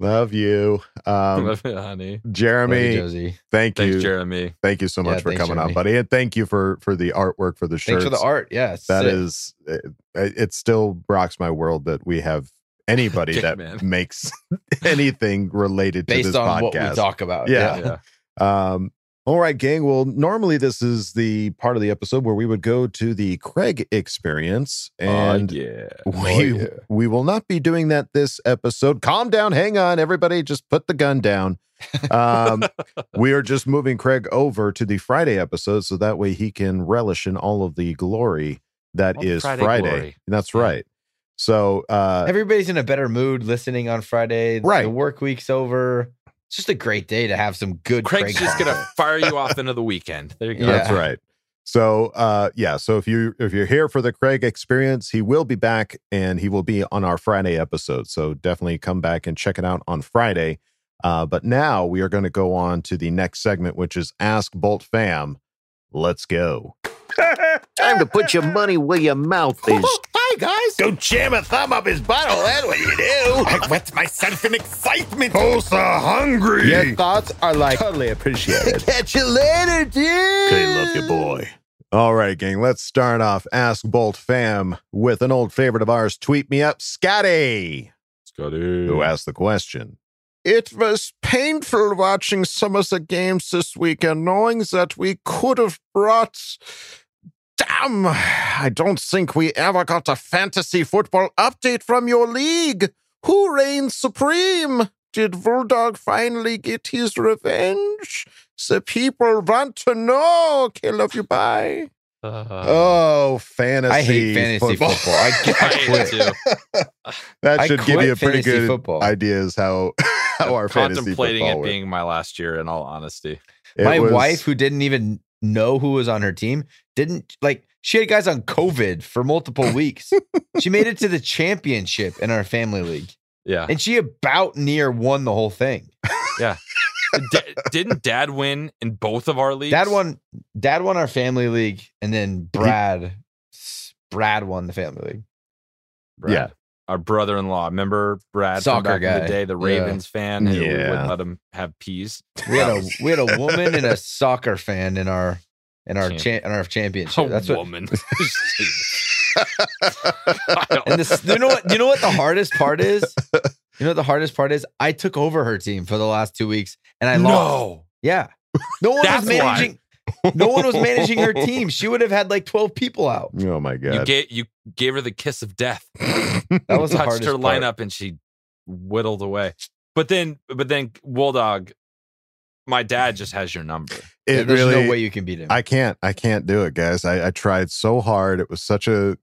Love you, um, Love you, honey. Jeremy. Josie. Thank Thanks, you, Jeremy. Thank you so Yeah, much for thanks, coming on, buddy, and thank you for for the artwork for the shirts. Thanks for the art. Yeah, it's That sick. is, it, it still rocks my world that we have anybody Yeah, that man. makes anything related to based this on podcast. what we talk about. Yeah. Um, all right, gang. Well, normally this is the part of the episode where we would go to the Craig experience, and yeah. we we will not be doing that this episode. Calm down, hang on, everybody. Just put the gun down. Um, we are just moving Craig over to the Friday episode, so that way he can relish in all of the glory that All is Friday Friday. glory. That's Yeah. right. So, uh, Everybody's in a better mood listening on Friday. Right. The work week's over. It's just a great day to have some good Craig's Craig just gonna fire you off into the weekend. There you go. Yeah. That's right. So uh yeah, so if you if you're here for the Craig experience, he will be back and he will be on our Friday episode. So definitely come back and check it out on Friday. Uh but now we are going to go on to the next segment which is Ask Bolt Fam. Let's go. Time to put your money where your mouth is. Oh, hi, guys. Go jam a thumb up his butthole. That's what you do. I wet myself in excitement. Tulsa hungry. Your thoughts are like totally appreciated. Catch you later, dude. Okay, love you, boy. All right, gang. Let's start off Ask Bolt Fam with an old favorite of ours. Tweet me up, Scotty, Scotty. who asked the question. It was painful watching some of the games this weekend, knowing that we could have brought. Damn, I don't think we ever got a fantasy football update from your league. Who reigns supreme? Did Bulldog finally get his revenge? The people want to know. Okay, love you. Bye. Uh, Oh, fantasy. I hate fantasy football. I, I I hate quit. it too. That I should give you a pretty good football. ideas how how our fantasy contemplating it works. being my last year. In all honesty, It My was- wife, who didn't even know who was on her team, didn't like. She had guys on COVID for multiple weeks. she made it to the championship in our family league, yeah, and she about near won the whole thing. yeah. D- didn't Dad win in both of our leagues? Dad won. Dad won our family league, and then Brad. Brad won the family league. Brad. Yeah. Our brother-in-law. Remember Brad from Soccer back in guy. the day, the Yeah. Ravens fan who Yeah. wouldn't let him have peas. We had a we had a woman and a soccer fan in our in our Champ- cha- in our championship. A That's what. woman. And this, you know what? You know what the hardest part is? You know what the hardest part is? I took over her team for the last two weeks, and I lost. no. Yeah, no one was managing. No one was managing her team. She would have had like twelve people out. Oh my god. You gave you gave her the kiss of death. That was the touched hardest her part. lineup and she whittled away. But then, but then, Bulldog, my dad just has your number. it There's really no way you can beat him. I can't I can't do it, guys. I, I tried so hard. It was such a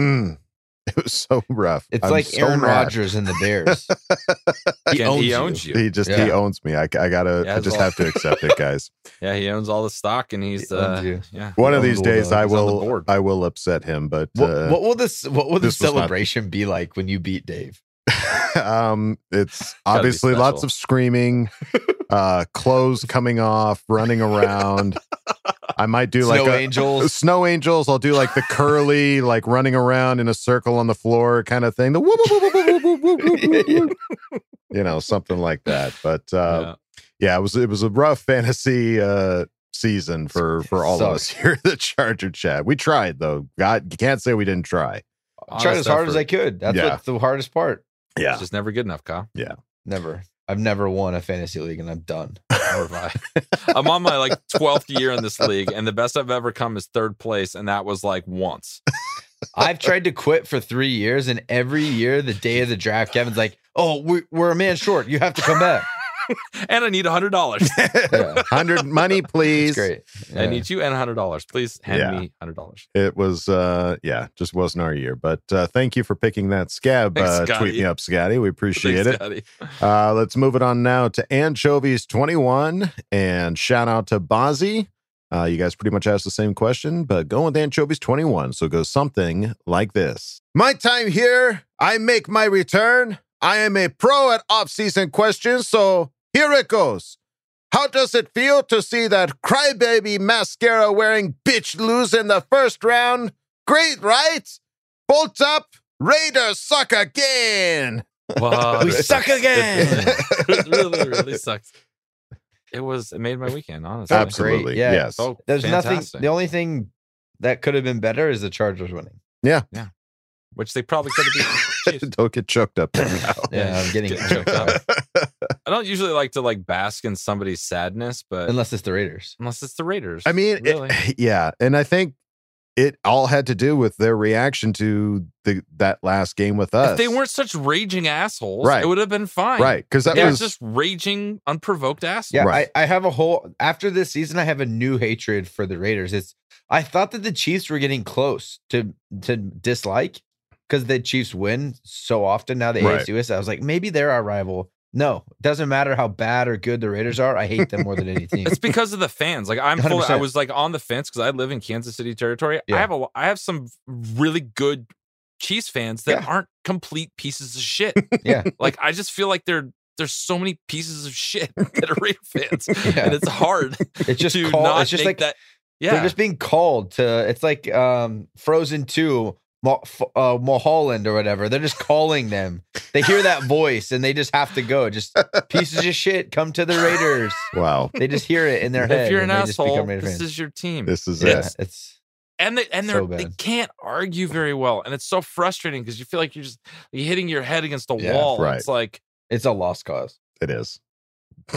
mm, it was so rough. it's I'm like so Aaron mad. Rodgers and the Bears. he, Again, owns he you. owns you. He just he owns me. I, I gotta Yeah, I just all. have to accept it, guys. Yeah, he owns all the stock, and he's He uh, yeah. One of these days I He's on the will. I will upset him, but What, uh, what will this? What will the this was not- celebration be like when you beat Dave? um it's Gotta be obviously lots of screaming, uh, clothes coming off, running around. I might do snow like snow angels. A, snow angels. I'll do like the curly, like running around in a circle on the floor kind of thing. The whoop, whoop, whoop, yeah, yeah. you know, something like that. But uh, yeah. yeah. it was it was a rough fantasy uh, season for for all of us here at the Charger Chat. We tried though. God, you can't say we didn't try. Honest tried as hard as I could. That's what the hardest part. Yeah, it's just never good enough, Kyle. Yeah, never. I've never won a fantasy league, and I'm done. Nor I. I'm on my like 12th year in this league, and the best I've ever come is third place, and that was like once. I've tried to quit for three years, and every year, the day of the draft, Kevin's like, "Oh, we, we're a man short. You have to come back." and I need a hundred dollars. Hundred money, please. great. I need you and a hundred dollars. Please hand Yeah. me hundred dollars. It was, uh, yeah, just wasn't our year. But uh, thank you for picking that scab. Thanks, uh, tweet me up, Scotty. We appreciate Thanks, it. Scotty. Uh, let's move it on now to Anchovies 21 and shout out to Bozzy. Uh, you guys pretty much asked the same question, but go with Anchovies 21. So it goes something like this My time here, I make my return. I am a pro at off-season questions, so here it goes. How does it feel to see that crybaby mascara wearing bitch lose in the first round? Great, right? Bolt up, Raiders suck again. Wow, We suck again. It really, really sucks. It was. It made my weekend. Honestly, Absolutely. Great. Yeah. Yes. So There's fantastic. nothing. The only thing that could have been better is the Chargers winning. Yeah. Yeah. Which they probably could have been. Don't get choked up there now. Yeah, I'm getting Getting choked up. I don't usually like to like bask in somebody's sadness, but Unless it's the Raiders. unless it's the Raiders, I mean, it- yeah, and I think it all had to do with their reaction to the that last game with us. if they weren't such raging assholes, Right. it would have been fine. right, because that They're was just raging, unprovoked assholes. Yeah, Right. I, I have a whole after this season. I have a new hatred for the Raiders. It's I thought that the Chiefs were getting close to to dislike because the Chiefs win so often now. The Right. AFC West. I was like, maybe they're our rival. No, it doesn't matter how bad or good the Raiders are. I hate them more than anything. It's because of the fans. Like I'm full, I was like on the fence because I live in Kansas City territory. I have a, I have some really good Chiefs fans that Yeah. aren't complete pieces of shit. yeah, like I just feel like there there's so many pieces of shit that are Raider fans, Yeah. and it's hard it's just to called. not It's just make like that. Yeah, they're just being called to. It's like um Frozen Two. Mo- uh, Mulholland or whatever. They're just calling them. They hear that voice and they just have to go. Just pieces of shit come to the Raiders. wow. They just hear it in their head. if you're an and they asshole, this fans. is your team. This is yeah, it. it's and they and So they're they can't argue very well, and it's so frustrating because you feel like you're just you're hitting your head against a Yeah, wall. right. It's like, it's a lost cause. It is.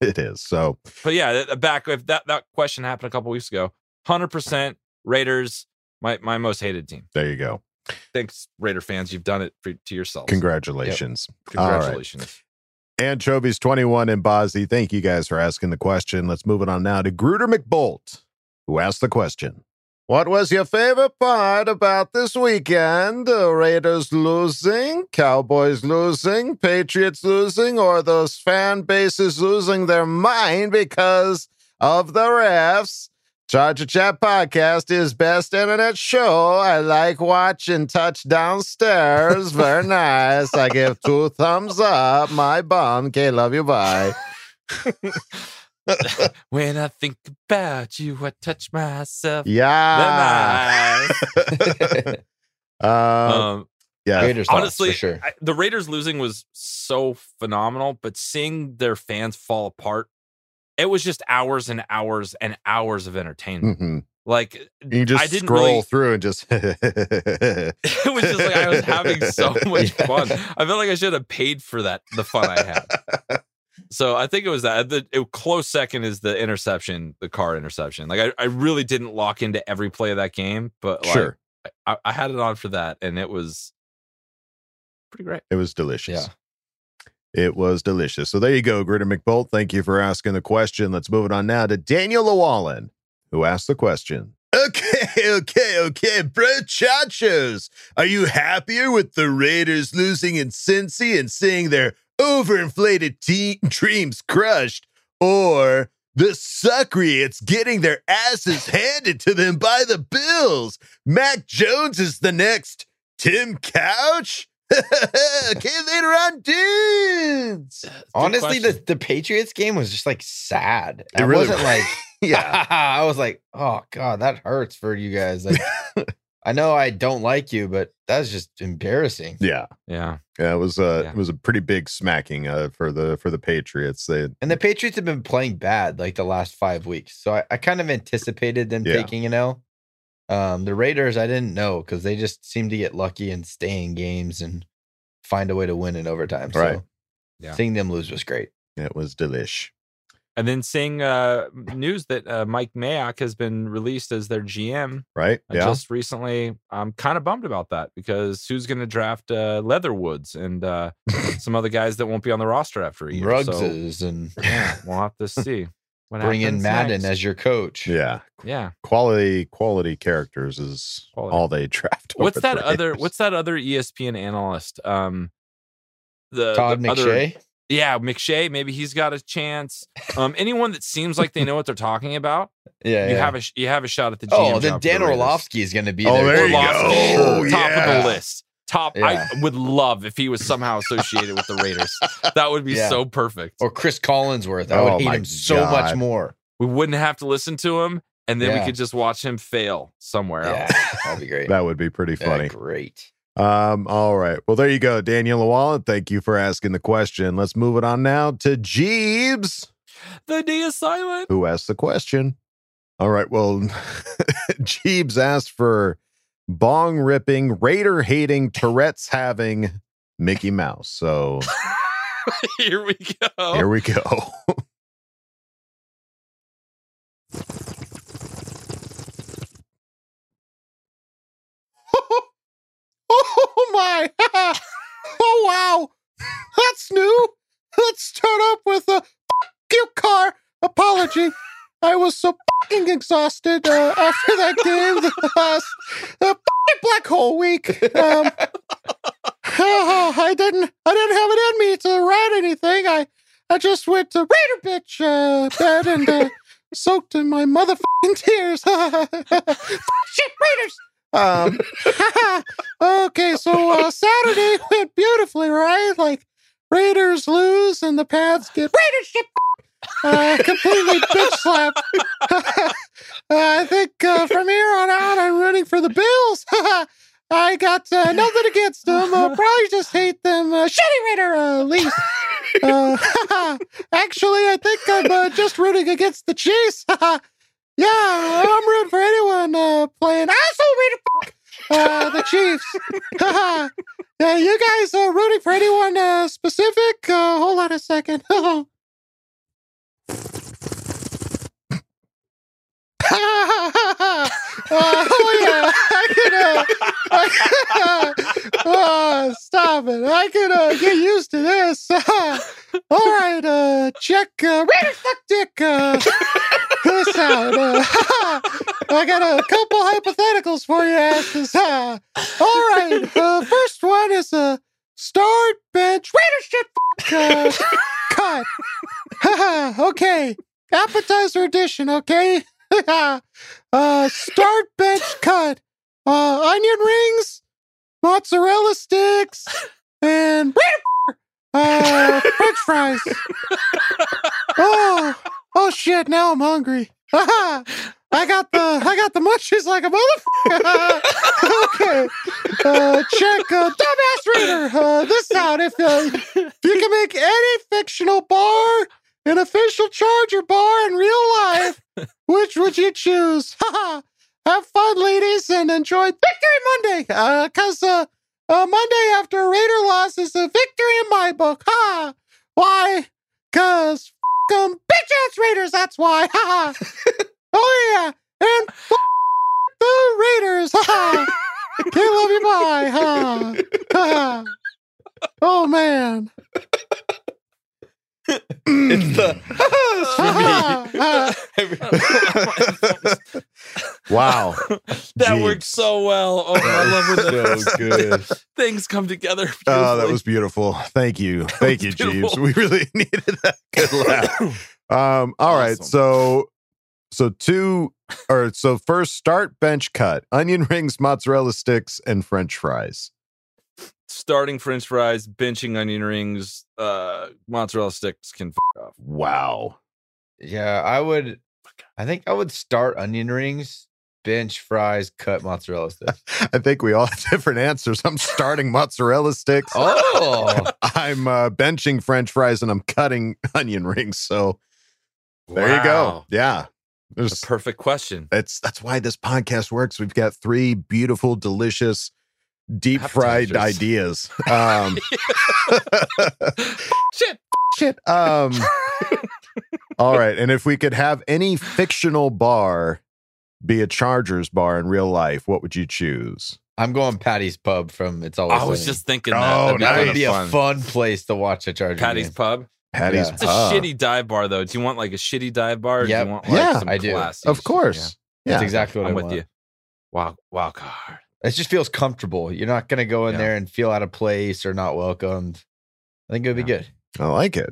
it is. So but yeah, that- back if that that question happened a couple weeks ago, hundred percent Raiders, my my most hated team. there you go. Thanks, Raider fans, you've done it for, to yourselves. Congratulations. All right. Congratulations. Anchovies 21 and Bozzy, thank you guys for asking the question. Let's move it on now to Gruder McBolt, who asked the question. What was your favorite part about this weekend? The Raiders losing, Cowboys losing, Patriots losing, or those fan bases losing their mind because of the refs? Charger Chat Podcast is best internet show. I like watching touchdown stairs. Very nice. I give two thumbs up. My bum. Okay, love you. Bye. when I think about you, I touch myself. Yeah. Then Uh, um, yeah. Raiders honestly, for sure. I- the Raiders losing was so phenomenal, but seeing their fans fall apart, it was just hours and hours and hours of entertainment. Mhm. Like You just I didn't scroll really- through and just. it was just like I was having so much fun. I felt like I should have paid for that the fun I had. So I think it was that. The it, close second is the interception, the car interception. Like I, I really didn't lock into every play of that game, but like, Sure. I, I had it on for that, and it was pretty great. It was delicious. Yeah. It was delicious. So there you go, Gritter McBolt. Thank you for asking the question. Let's move it on now to Daniel Llewellyn, who asked the question. Okay, okay, okay, bro chachos. Are you happier with the Raiders losing in Cincy and seeing their overinflated te- dreams crushed, or the Suckriots getting their asses handed to them by the Bills? Mac Jones is the next Tim Couch? Okay, later on, dudes. Honestly, question. the, the Patriots game was just like sad. It I really wasn't like, Yeah. I was like, oh god, that hurts for you guys. Like, I know I don't like you, but that's just embarrassing. Yeah. Yeah, Yeah, it was uh Yeah. it was a pretty big smacking uh for the for the Patriots. They And the Patriots have been playing bad like the last five weeks, so I, I kind of anticipated them Yeah. taking an L. Um, the Raiders, I didn't know because they just seem to get lucky and stay in games and find a way to win in overtime. So Right. Yeah. seeing them lose was great. it was delish. And then seeing uh, news that uh, Mike Mayock has been released as their GM right? uh, Yeah. just recently. I'm kind of bummed about that because who's going to draft uh, Leatherwoods and uh, some other guys that won't be on the roster after a year? So, and yeah, we'll have to see. What bring in Madden next. as your coach. yeah. yeah. Quality quality characters is Quality. all they draft. What's that other? What's that other ESPN analyst? Um, the Todd the other- McShay. yeah, McShay. Maybe he's got a chance. Um, anyone that seems like they know what they're talking about, Yeah, you yeah. have a you have a shot at the GM. oh, then Dan the Orlovsky is going to be Oh, there. there you Orlovsky, go. top of the list. Top. Yeah. I would love if he was somehow associated with the Raiders. That would be Yeah. so perfect. Or Cris Collinsworth. I Oh, would hate my him so much more. We wouldn't have to listen to him, and then we could just watch him fail somewhere Yeah, else. that'd be great. That would be pretty Yeah, funny. great. Um, all right. Well, there you go, Daniel Llewellyn. Thank you for asking the question. Let's move it on now to Jeebs, The D is silent. who asked the question. All right. Well, Jeebs asked for bong ripping, Raider hating, Tourette's having Mickey Mouse. So Here we go. here we go. Oh my! oh wow! That's new. Let's start up with a you car apology. I was so fucking exhausted uh, after that game, the last fucking black hole week. Um, oh, I didn't, I didn't have it in me to write anything. I, I just went to Raider bitch uh, bed and uh, soaked in my motherfucking tears. Shit, Raiders. Um, okay, so uh, Saturday went beautifully, right? Like Raiders lose and the Pats get Raiders shit. Uh, completely bitch slapped. uh, I think uh, from here on out, I'm rooting for the Bills. I got uh, nothing against them. Uh, probably just hate them. Uh, shitty Raider uh, Leafs. Uh, actually, I think I'm uh, just rooting against the Chiefs. yeah, I'm rooting for anyone uh, playing asshole Raider. Fuck. Uh, the Chiefs. yeah, you guys uh, rooting for anyone uh, specific? Uh, hold on a second. Uh, oh yeah, Can. Uh, I can uh, uh, stop it! I can uh, get used to this. all right, uh, check uh, fuck dick. Uh, this out. Uh, I got a couple hypotheticals for you, asses. Uh, all right, uh, first one is a start bench Raiders shit fuck uh, cut. okay, appetizer edition. Okay. uh, start bench cut. Uh, onion rings, mozzarella sticks, and uh, French fries. Oh, oh shit! Now I'm hungry. I got the I got the munchies like a motherfucker. okay, uh, check uh, dumbass reader. Uh, this out if uh, if you can make any fictional bar an official Charger bar in real life. Which would you choose? Ha ha. Have fun, ladies, and enjoy Victory Monday. Uh, cause uh, uh, Monday after a Raider loss is a victory in my book. Ha! Why? Cause f- 'em bitch ass Raiders. That's why. Ha! Ha! Oh yeah, and f- the Raiders. Ha! Can't love you. Bye. Ha! Ha! Oh man. It's the wow. that Jeez. worked so well. Oh, I love when the so good. things come together. Oh, that was beautiful. Thank you. Thank you, was Jeeves. We really needed that good laugh. Um, all right. Awesome. So so two or so first start bench cut, onion rings, mozzarella sticks, and French fries. Starting French fries, benching onion rings, uh, mozzarella sticks can f- off. Wow. Yeah, I would. I think I would start onion rings, bench fries, cut mozzarella sticks. I think we all have different answers. I'm starting mozzarella sticks. Oh, I'm uh, benching French fries and I'm cutting onion rings. So there you go. Yeah. The There's perfect question. That's that's why this podcast works. We've got three beautiful, delicious, deep fried ideas. Um, Shit. shit. Um, All right. And if we could have any fictional bar be a Chargers bar in real life, what would you choose? I'm going Patty's Pub from It's Always I was Sunny. just thinking that. Oh, That'd be, that would be a fun. fun place to watch a Chargers. Patty's game. Pub. Patty's Yeah. It's a Pub. shitty dive bar though. Do you want like a shitty dive bar? Or Yep. Do you want like Yeah, some I do. classy Of course. Yeah. That's exactly what I'm I with want. you. Wow, wow card. It just feels comfortable. You're not going to go in Yeah. there and feel out of place or not welcomed. I think it would be good. I like it.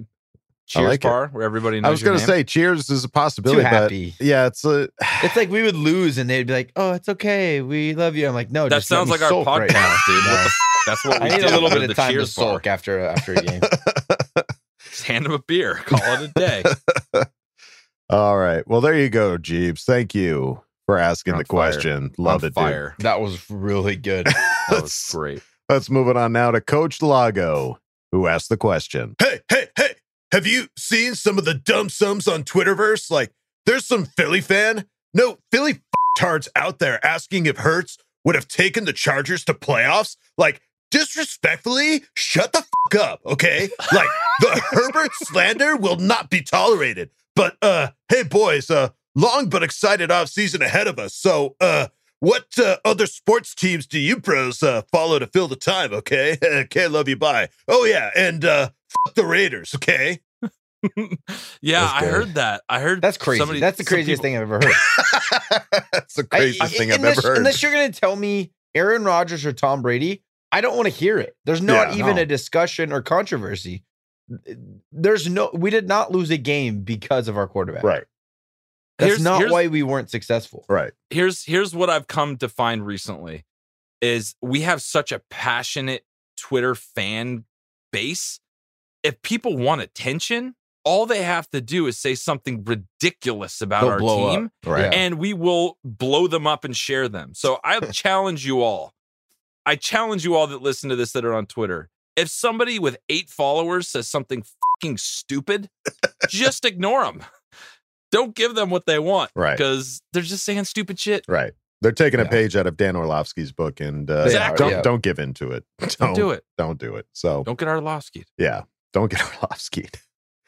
Cheers like it. bar where everybody knows I was going to say cheers is a possibility, Too but happy. yeah, it's a It's like we would lose and they'd be like, "Oh, it's okay. We love you." I'm like, "No, that just sounds like our sulk podcast, right now." dude. What No. the that's what we I need do. a little bit of time to cheers bar. sulk after after a game. Just hand him a beer. Call it a day. All right. Well, there you go, Jeeves. Thank you for asking You're the fire. question. Love On it, dude. fire. that was really good. That was great. Let's move it on now to Coach Lago, who asked the question. Hey, hey, hey. Have you seen some of the dumb sums on Twitterverse? Like, there's some Philly fan, no, Philly tards out there asking if Hurts would have taken the Chargers to playoffs. Like, disrespectfully, shut the fuck up, okay? Like, the Herbert slander will not be tolerated. But, uh, hey, boys, uh, long but excited off season ahead of us. So, uh, what uh, other sports teams do you pros uh, follow to fill the time? Okay, okay, love you. Bye. Oh yeah, and uh, fuck the Raiders. Okay, Yeah, I heard that. I heard That's crazy. somebody- That's the craziest people- thing I've ever heard. That's the I- craziest thing I've unless, ever heard. Unless you're going to tell me Aaron Rodgers or Tom Brady, I don't want to hear it. There's not Yeah, even no. a discussion or controversy. There's no. We did not lose a game because of our quarterback. right, That's Here's- not here's- why we weren't successful. right. here's here's what I've come to find recently is we have such a passionate Twitter fan base. If people want attention, all they have to do is say something ridiculous about They'll our up. team Right. And we will blow them up and share them. So I challenge you all. I challenge you all that listen to this that are on Twitter. If somebody with 8 followers says something fucking stupid, just ignore them. Don't give them what they want Right. because they're just saying stupid shit. Right. They're taking a page out of Dan Orlovsky's book, and uh, They are, don't yeah. don't give into it. Don't, Don't do it. Don't do it. So Don't get Orlovsky. yeah, don't get Orlovsky.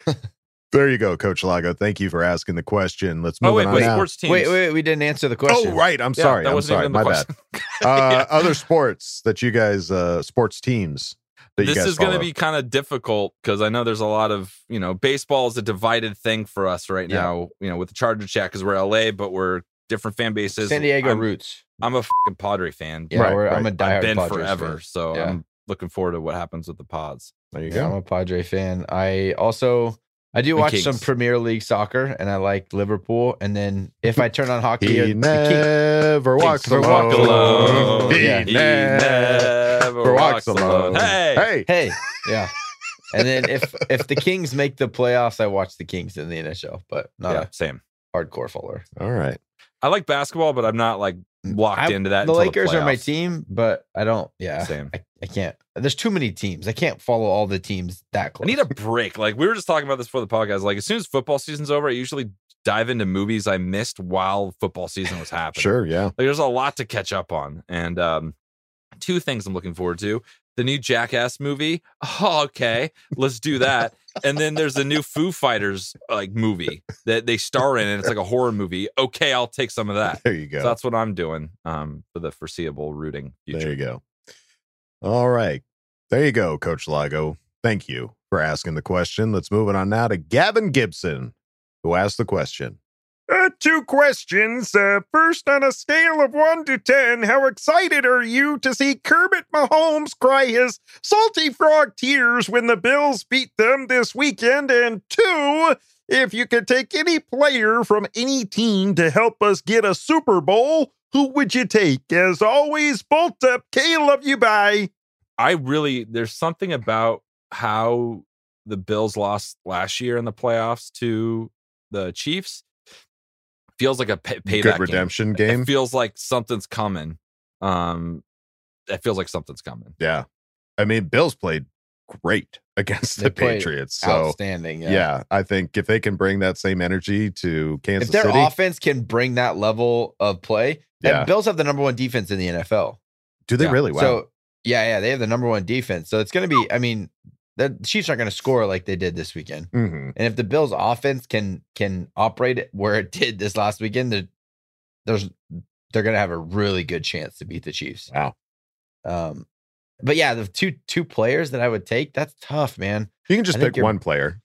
there you go, Coach Lago. Thank you for asking the question. Let's move Oh wait, on wait, now. sports teams. Wait, wait, we didn't answer the question. Oh, right. I'm Yeah, sorry. that I'm wasn't sorry. even the My bad. question. Uh, Yeah. Other sports that you guys, uh, sports teams that you This guys is going to be kind of difficult because I know there's a lot of you know baseball is a divided thing for us right Yeah. now. You know, with the Charger chat because we're LA, but we're different fan bases. San Diego I'm, roots. I'm a fucking Padre fan. Yeah, Right, we're, I'm a right. diehard I've been Padres forever, fan. so Yeah. I'm looking forward to what happens with the pods. There you Yeah, I'm a Padre fan. I also I do watch some Premier League soccer, and I like Liverpool. And then if I turn on hockey, He or the King- never walks never alone. walk alone. He Yeah. He never never walks walks alone. alone. Hey, Hey, hey, yeah. And then if if the Kings make the playoffs, I watch the Kings in the NHL, but not yeah, same. hardcore follower. all right. I like basketball, but I'm not like locked I- into that. The until Lakers are my team, but I don't. Yeah, Same. I, I can't. There's too many teams. I can't follow all the teams that close. I need a break. Like we were just talking about this before the podcast. Like as soon as football season's over, I usually dive into movies I missed while football season was happening. Sure. Yeah. Like there's a lot to catch up on. And um two things I'm looking forward to. The new Jackass movie. Oh, okay. Let's do that. and then there's a new Foo Fighters like movie that they star in and it's like a horror movie. Okay, I'll take some of that. There you go. So that's what I'm doing um for the foreseeable rooting future. There you go. All right. There you go, Coach Lago. Thank you for asking the question. Let's move it on now to Gavin Gibson, who asked the question. Uh, two questions. Uh, first, on a scale of 1 to 10, how excited are you to see Kermit Mahomes cry his salty frog tears when the Bills beat them this weekend? And two, if you could take any player from any team to help us get a Super Bowl, who would you take? As always, bolt up. K, love you. Bye. I really there's something about how the Bills lost last year in the playoffs to the Chiefs. Feels like a pay- payback Good redemption game. It feels like something's coming. Um, it feels like something's coming. Yeah. I mean, Bills played great against They the Patriots. So, outstanding. yeah. Yeah. I think if they can bring that same energy to Kansas if their City, offense can bring that level of play, Yeah. and Bills have the number one defense in the NFL. do they yeah. really? Wow. So yeah, yeah, they have the number one defense. So it's going to be. I mean, the Chiefs aren't going to score like they did this weekend. Mhm. And if the Bills offense can can operate where it did this last weekend, they're, there's they're going to have a really good chance to beat the Chiefs. Wow. Um, but yeah, the two two players that I would take, that's tough, man. You can just pick one player.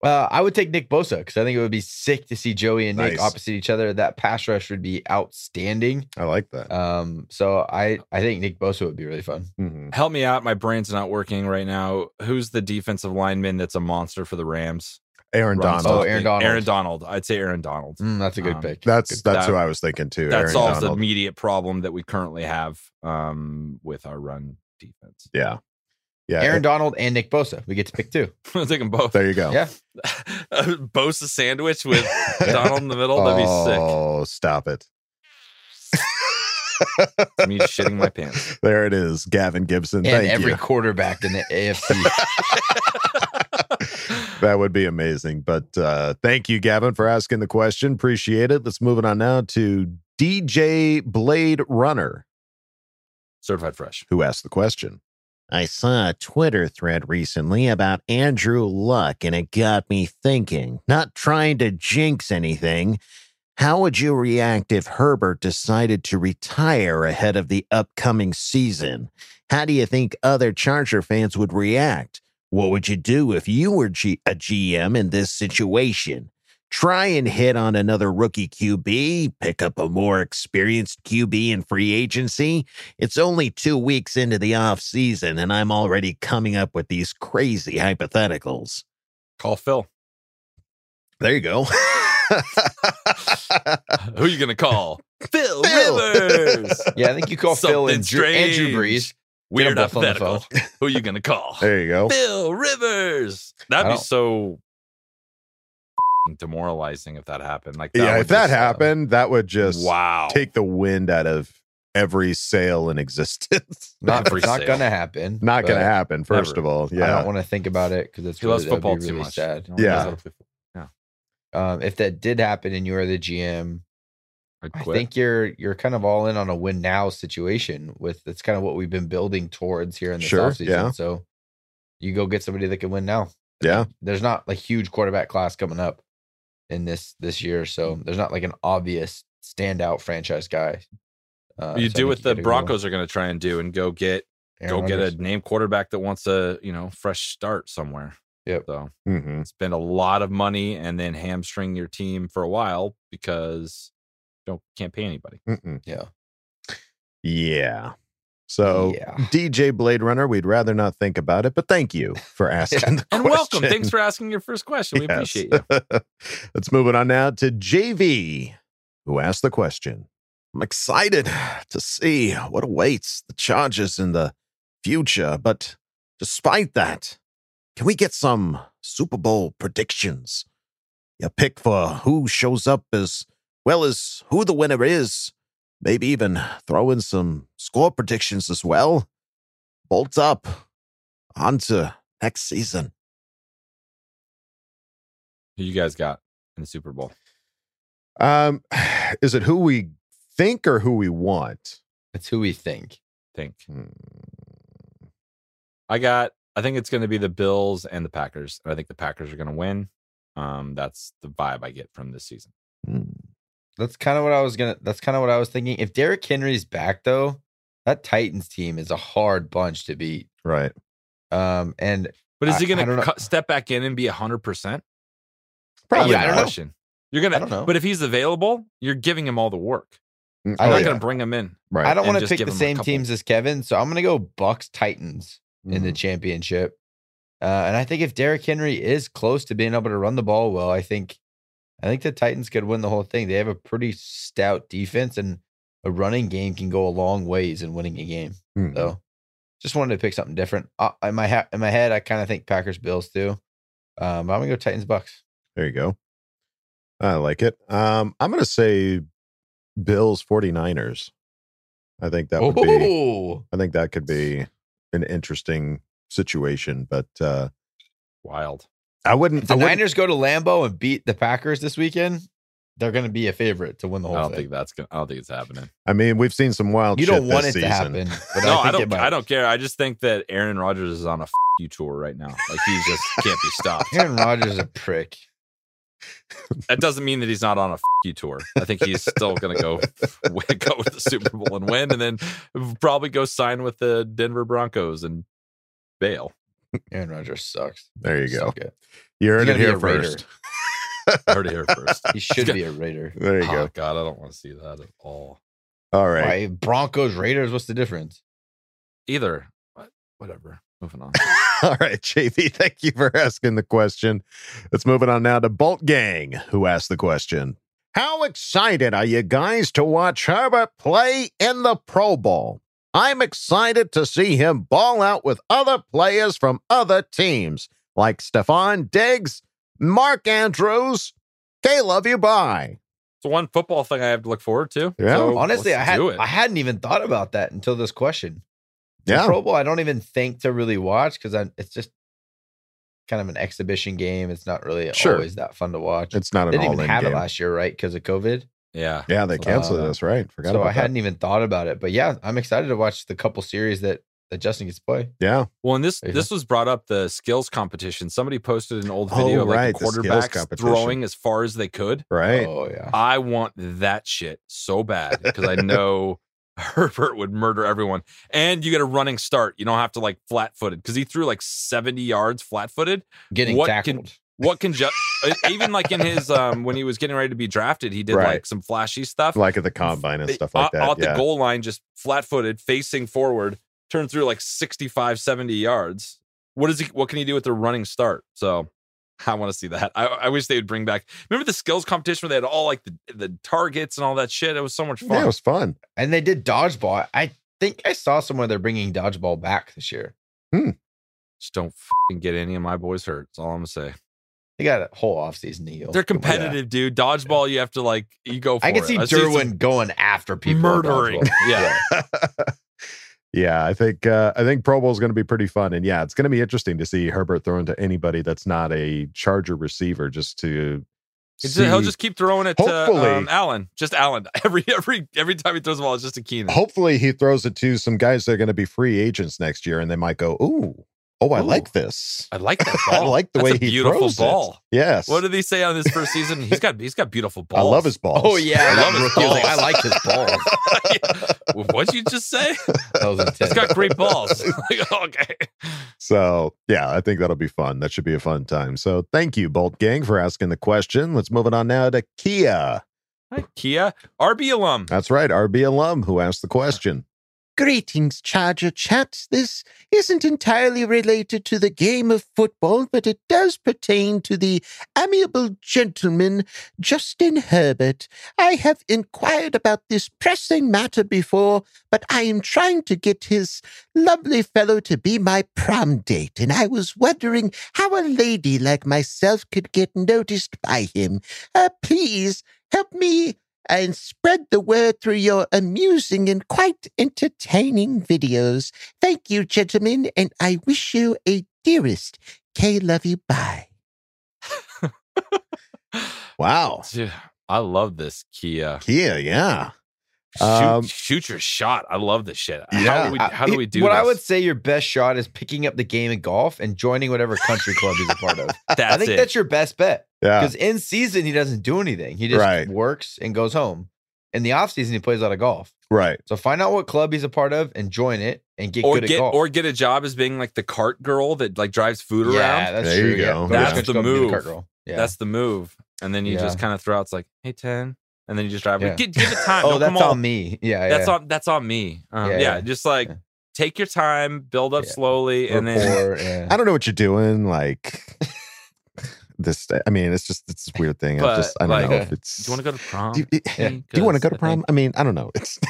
Well, I would take Nick Bosa because I think it would be sick to see Joey and Nick opposite each other. That pass rush would be outstanding. I like that. Um, so I I think Nick Bosa would be really fun. Mhm. Help me out. My brain's not working right now. Who's the defensive lineman that's a monster for the Rams? Aaron Donald. Oh, Aaron Donald. Aaron Donald. I'd say Aaron Donald. Mm, that's a good Um, pick. That's Good- that's that- who I was thinking too. That Aaron solves the immediate problem that we currently have um, with our run defense. Yeah. Yeah. Aaron Donald and Nick Bosa. We get to pick two. I'll take them both. there you go. Yeah. a Bosa sandwich with Donald in the middle. That'd be sick. Oh, stop it. Me shitting my pants. There it is. Gavin Gibson. And Thank every you. quarterback in the AFC. that would be amazing. But uh, thank you, Gavin, for asking the question. Appreciate it. Let's move it on now to DJ Blade Runner, Certified fresh. who asked the question. I saw a Twitter thread recently about Andrew Luck, and it got me thinking. Not trying to jinx anything. How would you react if Herbert decided to retire ahead of the upcoming season? How do you think other Charger fans would react? What would you do if you were G- a GM in this situation? Try and hit on another rookie QB, pick up a more experienced QB in free agency. It's only two weeks into the off season, and I'm already coming up with these crazy hypotheticals. Call Phil. There you go. Who are you gonna call? Phil. Rivers. yeah, I think you call Phil and Drew, Andrew. Brees. Weird Get 'em both on the hypothetical. Who are you gonna call? there you go. Phil Rivers. That'd be so demoralizing if that happened. Like, yeah, if that just, uh, happened, that would just wow, take the wind out of every sail in existence. Not, Every not sail. gonna happen. Not going to happen, first Never. of all. Yeah, I don't want to think about it because it's he really, loves football be too really much. sad. He only knows Yeah. how to play football. Um, if that did happen and you are the GM, I'd I quit. think you're you're kind of all in on a win now situation. With that's kind of what we've been building towards here in the Sure, offseason. yeah. So you go get somebody that can win now. Yeah. There's not a huge quarterback class coming up in this this year, so there's not like an obvious standout franchise guy. Uh, you so do what the gotta go Broncos are going to try and do and go get Aaron go get a name quarterback that wants a you know fresh start somewhere. Yep. So hmm spend a lot of money and then hamstring your team for a while because don't can't pay anybody. Mm-mm. Yeah. Yeah. So, Yeah. DJ Blade Runner, we'd rather not think about it, but thank you for asking the And welcome. Thanks for asking your first question. We Yes. appreciate you. Let's move it on now to JV, who asked the question. I'm excited to see what awaits the Chargers in the future, but despite that, can we get some Super Bowl predictions? Your pick for who shows up as well as who the winner is. Maybe even throw in some score predictions as well. Bolt up. On to next season. Who you guys got in the Super Bowl? Um, is it who we think or who we want? It's who we think. Think. Hmm. I got. I think it's going to be the Bills and the Packers. And I think the Packers are going to win. Um, that's the vibe I get from this season. Hmm. That's kind of what I was gonna. That's kind of what I was thinking. If Derrick Henry's back though, that Titans team is a hard bunch to beat. Right. Um, and But is I- he going don't know. to step back in and be hundred percent? Probably Yeah, I don't not. know. You're gonna. don't know. But if he's available, you're giving him all the work. Mm, I You're oh, not yeah. going to bring him in. Right. I don't want to pick the same teams as Kevin, so I'm gonna go Bucks Titans in the Mhm. championship. Uh, and I think if Derrick Henry is close to being able to run the ball well, I think I think the Titans could win the whole thing. They have a pretty stout defense, and a running game can go a long ways in winning a game. Mhm. So, just wanted to pick something different. Uh, in my ha- in my head, I kind of think Packers Bills too. Um, but I'm gonna go Titans Bucks. There you go. I like it. Um, I'm going to say Bills 49ers. I think that would be, I think that could be an interesting situation, but uh, Wild. I wouldn't, if the I wouldn't Niners go to Lambeau and beat the Packers this weekend, they're going to be a favorite to win the whole. Thing. I don't thing. think that's gonna. I don't think it's happening. I mean, we've seen some wild. You don't want this it to happen, but no, I, I, think it don't. I don't care. I just think that Aaron Rodgers is on a f- you tour right now. Like he just can't be stopped. Aaron Rodgers is a prick. That doesn't mean that he's not on a f- you tour. I think he's still going to go win- go with the Super Bowl and win, and then probably go sign with the Denver Broncos and bail. Aaron Rodgers sucks. There you go. Suck it. You heard He's it here first. Heard it here first. He should be a Raider. There you oh, go. God, I don't want to see that at all. All right. Why, Broncos, Raiders, what's the difference? Either. But whatever. Moving on. All right, JV, thank you for asking the question. Let's move it on now to Bolt Gang, who asked the question. How excited are you guys to watch Herbert play in the Pro Bowl? I'm excited to see him ball out with other players from other teams like Stefon Diggs, Mark Andrews. They love you. Bye. It's the one football thing I have to look forward to. Yeah. So Honestly, I had I hadn't even thought about that until this question. The Yeah. Pro Bowl, I don't even think to really watch because it's just kind of an exhibition game. It's not really Sure. always that fun to watch. It's not They didn't even have game. it last year, right? Because of COVID. Yeah. Yeah, they canceled Uh, this, right? Forgot so about I that. hadn't even thought about it. But yeah, I'm excited to watch the couple series that that Justin gets to play. Yeah. Well, and this There you this was brought up the skills competition. Somebody posted an old Oh, video of like right, the the skills quarterbacks competition. throwing as far as they could. Right. Oh yeah. I want that shit so bad because I know Herbert would murder everyone. And you get a running start. You don't have to like flat footed because he threw like 70 yards flat footed. Getting what tackled. Can, what can ju- even like in his um when he was getting ready to be drafted, he did Right. like some flashy stuff. Like at the combine and stuff like that. out yeah. the goal line, just flat footed, facing forward, turned through like 65, 70 yards. What is he? What can he do with the running start? So I want to see that. I, I wish they would bring back. Remember the skills competition where they had all like the, the targets and all that shit. It was so much fun. Yeah, it was fun. And they did dodgeball. I think I saw somewhere they're bringing dodgeball back this year. Just don't fucking get any of my boys hurt. That's all I'm gonna say. They got a whole offseason to heal. They're competitive, dude. Dodgeball, you have to like you go. For I can it. see I've seen some Derwin going after people. murdering. dodgeball. Yeah. Yeah, I think uh, I think Pro Bowl is going to be pretty fun, and yeah, it's going to be interesting to see Herbert throw into anybody that's not a Charger receiver, just to see. he'll just keep throwing it to Hopefully- um, Allen. Just Allen. Every every every time he throws the ball, it's just a Keenan. hopefully he throws it to some guys that are going to be free agents next year, and they might go, "Ooh, oh, I Ooh. like this. I like that ball. I like the That's way a he beautiful throws it." ball. Yes, What did he say on his first season? He's got he's got beautiful balls. I love his balls. Oh yeah, I love his Rookie like, balls. I like his balls. What'd you just say? That was intense. He's got great balls. Like, okay. So, yeah, I think that'll be fun. That should be a fun time. So, thank you, Bolt Gang, for asking the question. Let's move it on now to Kia. Hi, Kia, RB alum. That's right, RB alum who asked the question. Greetings, Charger Chat. This isn't entirely related to the game of football, but it does pertain to the amiable gentleman, Justin Herbert. I have inquired about this pressing matter before, but I am trying to get his lovely fellow to be my prom date, and I was wondering how a lady like myself could get noticed by him. Uh, please help me and spread the word through your amusing and quite entertaining videos. Thank you, gentlemen, and I wish you a dearest K. Love you. Bye. Wow. Dude, I love this Kia. Kia, yeah. Shoot, Um, shoot your shot. I love this shit. Yeah. How do we, how do, we do What this? I would say your best shot is picking up the game of golf and joining whatever country club he's a part of. That's I think it. that's your best bet. Yeah. Because in season he doesn't do anything. He just Right. works and goes home. In the off season he plays a lot of golf. Right. So find out what club he's a part of and join it and get or good get at golf. or get a job as being like the cart girl that like drives food yeah, around. that's There true. you go. to That's country the club and move. cart girl. Yeah. That's the move. And then you Yeah. just kind of throw out. It's like, hey, ten, and then you just drive. Yeah. Give, give it time. oh, Don't that's come all- on me. Yeah, That's yeah. on. That's on me. Um, yeah, Yeah, yeah. just like Yeah. take your time, build up Yeah. slowly, and then yeah. I don't know what you're doing. Like this, I mean, it's just it's a weird thing. I just I don't like, know if it's. do you want to go to prom? Do you, eh, Yeah. do you want to go to Because I prom? think- I mean, I don't know. It's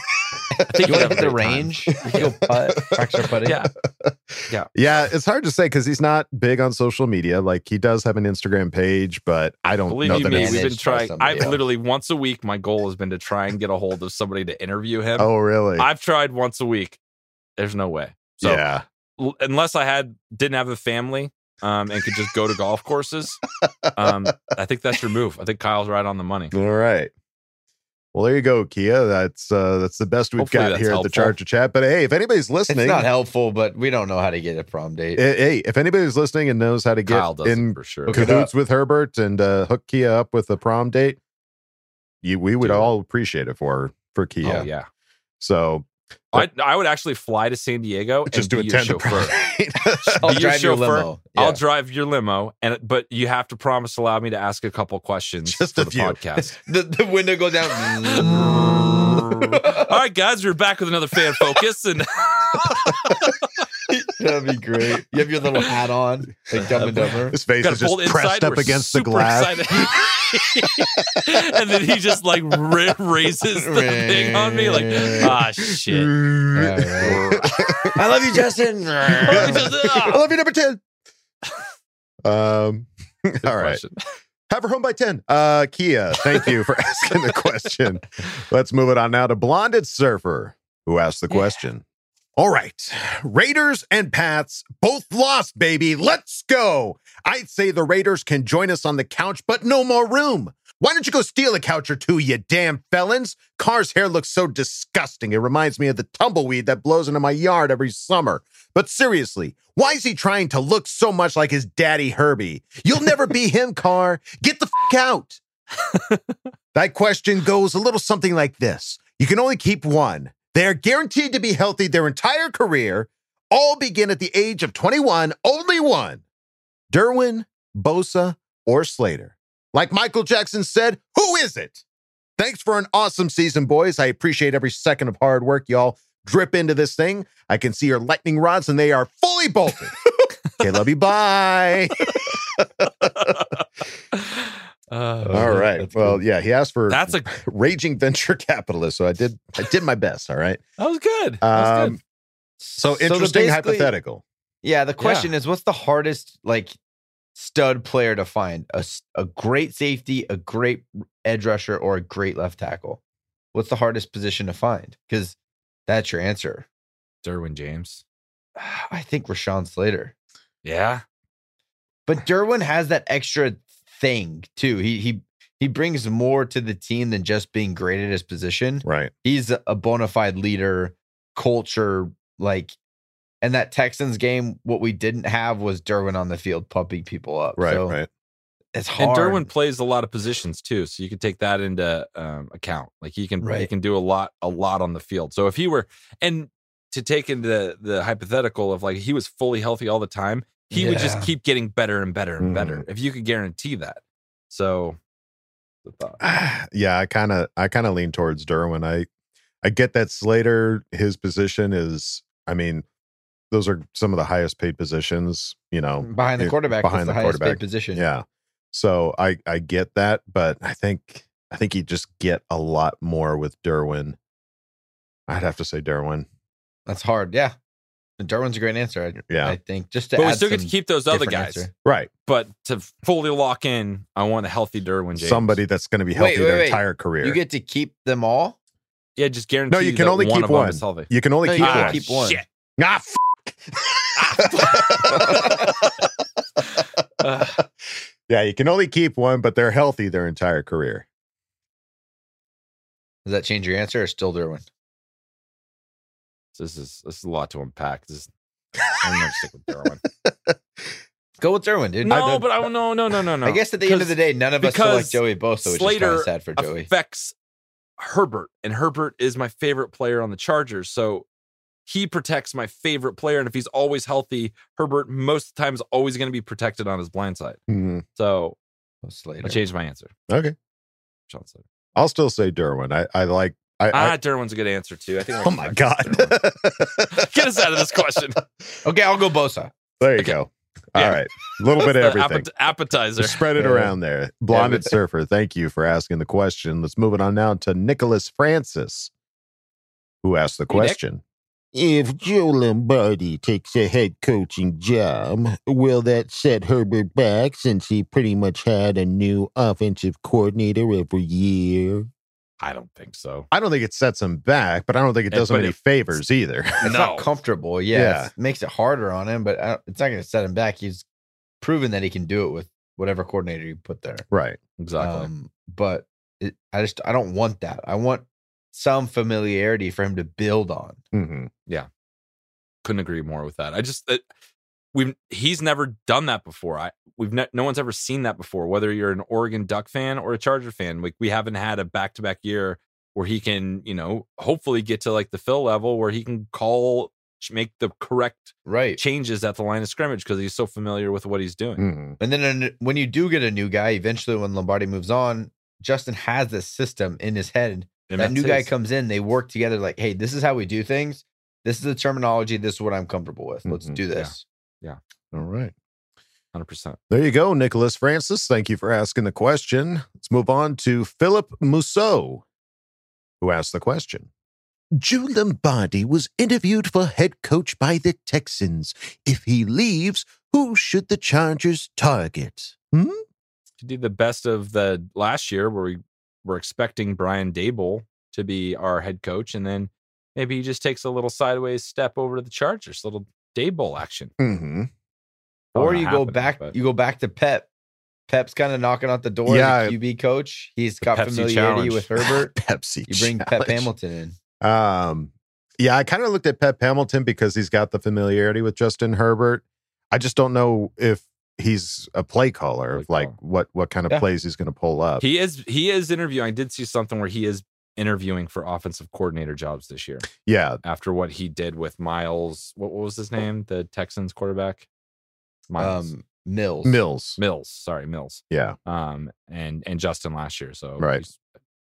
I think you want to a hit the range? You can go putt, practice our putting. Yeah, yeah, it's hard to say because he's not big on social media. Like he does have an Instagram page, but I don't Believe know you me, we've been trying. I've else. literally once a week. My goal has been to try and get a hold of somebody to interview him. Oh, really? I've tried once a week. There's no way. So yeah, unless I had didn't have a family um, and could just go to golf courses, um, I think that's your move. I think Kyle's right on the money. All right. Well, there you go, Kia. That's uh that's the best we've Hopefully got that's here at the helpful. Charger Chat. But hey, if anybody's listening, It's not helpful, but we don't know how to get a prom date. hey, if anybody's listening and knows how to get Kyle does it in for sure. Hook it cahoots with Herbert and uh, hook Kia up with a prom date, you we would Do it. all appreciate it for for Kia. Oh yeah. So I, I would actually fly to San Diego and just and do be a your ten to. I'll Be your drive your chauffeur. limo. I'll drive your limo, and but you have to promise to allow me to ask a couple questions Just for a the few. podcast. the, the window goes down. All right, guys, we're back with another fan focus, and That'd be great. You have your little hat on, like Dumb and Dumber. his face is just pressed up against the glass. and then he just like ra- raises the thing on me, like ah shit. I love you, Justin. I love you, number 10. Um, all right. Question. Have her home by 10. Uh, Kia, thank you for asking the question. Let's move it on now to Blonded Surfer, who asked the question. All right. Raiders and Pats both lost, baby. Let's go. I'd say the Raiders can join us on the couch, but no more room. Why don't you go steal a couch or two, you damn felons? Carr's hair looks so disgusting. It reminds me of the tumbleweed that blows into my yard every summer. But seriously, why is he trying to look so much like his daddy Herbie? You'll never be him, Carr. Get the f out. that question goes a little something like this You can only keep one. They are guaranteed to be healthy their entire career. All begin at the age of 21, only one. Derwin, Bosa, or Slater. Like Michael Jackson said, who is it? Thanks for an awesome season, boys. I appreciate every second of hard work y'all drip into this thing. I can see your lightning rods and they are fully bolted. okay, love you. Bye. Uh, All right. Well, yeah, he asked for That's a raging venture capitalist. So I did I did my best. All right. that was good. That was Um, good. so the interesting basically- hypothetical. Yeah, the question is, what's the hardest like stud player to find? A a great safety, a great edge rusher, or a great left tackle? What's the hardest position to find? Because that's your answer. Derwin James. I think Rashawn Slater. Yeah. But Derwin has that extra thing too. He he he brings more to the team than just being great at his position. Right. He's a bona fide leader, culture, like and that Texans game, what we didn't have was Derwin on the field pumping people up. Right. So right. It's hard. And hard. Derwin plays a lot of positions too, so you can take that into um, account. Like he can he can do a lot a lot on the field. So if he were and to take into the, the hypothetical of like he was fully healthy all the time, he would just keep getting better and better and better Mm-hmm. if you could guarantee that. So the thought. yeah, I kind of I kind of lean towards Derwin. I I get that Slater his position is I mean those are some of the highest paid positions, you know, behind the quarterback. Behind behind the, the highest paid quarterback. position. Yeah. So I I get that, but I think I think you just get a lot more with Derwin. I'd have to say Derwin. That's hard. Yeah. And Derwin's a great answer. I, Yeah. I think just to But we add still get to keep those other guys. answer. Right. But to fully lock in, I want a healthy Derwin James. Somebody that's going to be healthy Wait, wait, their wait. entire career. You get to keep them all. Yeah, just guarantee. no, you can that only one keep one. healthy. You can only No, keep you one. keep one. Shit. Ah, Uh, yeah, you can only keep one, but they're healthy their entire career. Does that change your answer or still Derwin? This is this is a lot to unpack. This is, I'm gonna stick with Derwin. Go with Derwin, dude. No, I, but I no no no no no. I guess at the end of the day, none of us because select Joey Bosa, which is kind Slater of sad for Joey. affects Herbert, and Herbert is my favorite player on the Chargers. So he protects my favorite player, and if he's always healthy, Herbert most of the time is always going to be protected on his blind side. Mhm. So Oh, Slater. I changed my answer. Okay. Sean Slater. I'll still say Derwin. I, I like I, Ah, I Derwin's a good answer too. I think. Oh my god. Get us out of this question. Okay, I'll go Bosa. there you go. All Yeah. right. A little bit of everything. appetizer. Just spread it Yeah. around there. Blonded but- Surfer, thank you for asking the question. Let's move it on now to Nicholas Francis, who asked the Hey, Nick. question. If Joe Lombardi takes a head coaching job, will that set Herbert back since he pretty much had a new offensive coordinator every year? I don't think so. I don't think it sets him back, but I don't think it does him any if- favors either. It's No. not comfortable. Yeah, Yeah. It makes it harder on him, but I don't- it's not going to set him back. He's proven that he can do it with whatever coordinator you put there. Right. Exactly. Um, but it, I just I don't want that. I want some familiarity for him to build on. Mm-hmm. Yeah. Couldn't agree more with that. I just it, we've he's never done that before. I we've ne- no one's ever seen that before. Whether you're an Oregon Duck fan or a Charger fan, like we haven't had a back to back year where he can, you know, hopefully get to like the Phil level where he can call make the correct right changes at the line of scrimmage because he's so familiar with what he's doing. Mm-hmm. And then when you do get a new guy, eventually when Lombardi moves on, Justin has this system in his head. And that new that's guy comes in, they work together like, hey, this is how we do things. This is the terminology. This is what I'm comfortable with. Let's Mhm. do this. Yeah. All right. Hundred percent. There you go, Nicholas Francis. Thank you for asking the question. Let's move on to Philip Mousseau, who asked the question. Joe Lombardi was interviewed for head coach by the Texans. If he leaves, who should the Chargers target? Hmm? To do the best of the last year where we were expecting Brian Daboll to be our head coach, and then maybe he just takes a little sideways step over to the Chargers, little Daboll action. Mm-hmm. Or you go happening, back, but- you go back to Pep. Pep's kind of knocking out the door Yeah. as a QB coach. He's The got Pepsi familiarity challenge. with Herbert. Pepsi. You bring Pep. Hamilton in. Um, yeah, I kind of looked at Pep Hamilton because he's got the familiarity with Justin Herbert. I just don't know if he's a play caller, Play like caller. what what kind of Yeah. plays he's going to pull up. He is he is interviewing. I did see something where he is interviewing for offensive coordinator jobs this year yeah, after what he did with Miles. What, what was his name? The Texans quarterback. Miles Um, Mills. Mills. Mills. Sorry, Mills. Yeah, um, and and Justin last year. So Right.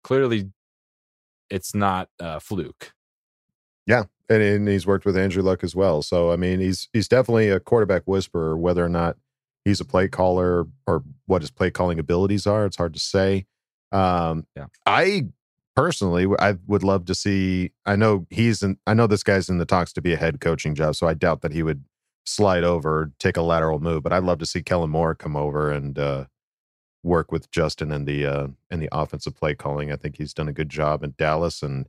clearly, it's not a fluke. yeah, and, and he's worked with Andrew Luck as well. So I mean, he's he's definitely a quarterback whisperer. Whether or not he's a play caller or what his play calling abilities are, it's hard to say. Um, Yeah. I personally, I would love to see. I know he's in. I know this guy's in the talks to be a head coaching job, so I doubt that he would slide over, take a lateral move. But I'd love to see Kellen Moore come over and uh, work with Justin in the uh, in the offensive play calling. I think he's done a good job in Dallas, and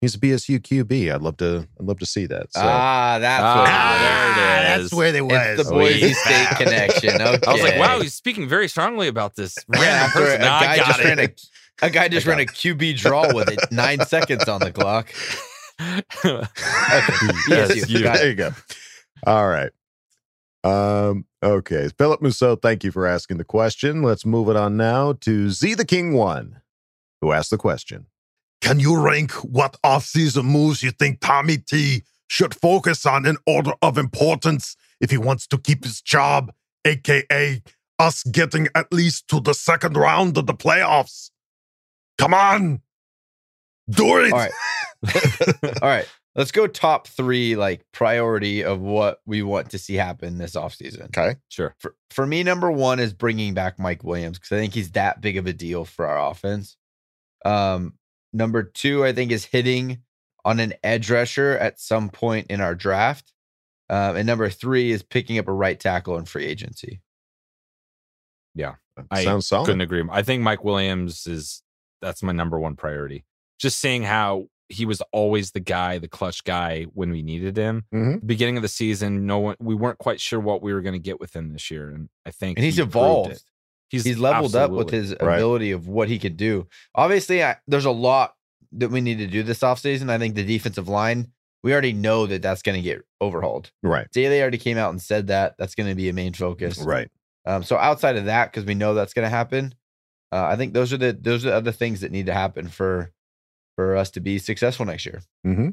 he's a BSU QB. I'd love to. I'd love to see that. So. Ah, that's Ah, what there it is. that's where they was. It's the Boise Sweet. State connection. Okay. I was like, wow, he's speaking very strongly about this random After person. a Nah, I guy got just it. ran a a guy just ran a QB draw with it, nine seconds on the clock. Yes, BSU. you. There you go. All right. Um, okay. Philip Musso, thank you for asking the question. Let's move it on now to Z the King One, who asked the question. Can you rank what offseason moves you think Tommy T should focus on in order of importance if he wants to keep his job, aka us getting at least to the second round of the playoffs? Come on. Do it. All right. All right. Let's go top three, like priority of what we want to see happen this offseason. Okay. Sure. For, for me, number one is bringing back Mike Williams because I think he's that big of a deal for our offense. Um, number two, I think, is hitting on an edge rusher at some point in our draft. Um, and number three is picking up a right tackle in free agency. Yeah. I Sounds solid. couldn't agree. more. I think Mike Williams is that's my number one priority. Just seeing how he was always the guy, the clutch guy when we needed him. Mhm. Beginning of the season, no one we weren't quite sure what we were going to get with him this year, and I think And he's he evolved. He's, He's, leveled up with his Right. ability of what he could do. Obviously, I, there's a lot that we need to do this offseason. I think the defensive line, we already know that that's going to get overhauled. Right. Daly already came out and said that that's going to be a main focus. Right. Um, so outside of that, because we know that's going to happen, uh, I think those are the those are the other things that need to happen for for us to be successful next year. Mm-hmm.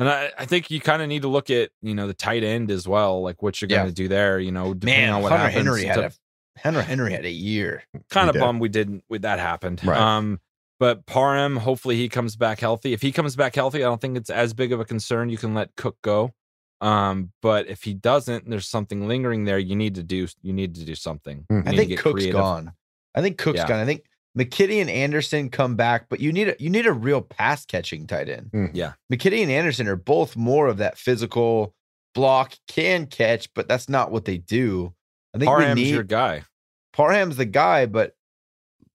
And I, I think you kind of need to look at you know the tight end as well, like what you're going Yeah. to do there. You know, depending Man, on what Hunter happens. Henry had to- a Henry Henry had a year. kind of did. bummed we didn't with that happened. Right. Um, but Parham, hopefully he comes back healthy. If he comes back healthy, I don't think it's as big of a concern. You can let Cook go. Um, but if he doesn't, there's something lingering there. You need to do. You need to do something. You I think get Cook's creative. gone. I think Cook's Yeah. gone. I think McKitty and Anderson come back, but you need a you need a real pass catching tight end. Yeah, McKitty and Anderson are both more of that physical block, can catch, but that's not what they do. I think Parham's we need your guy. Parham's the guy, but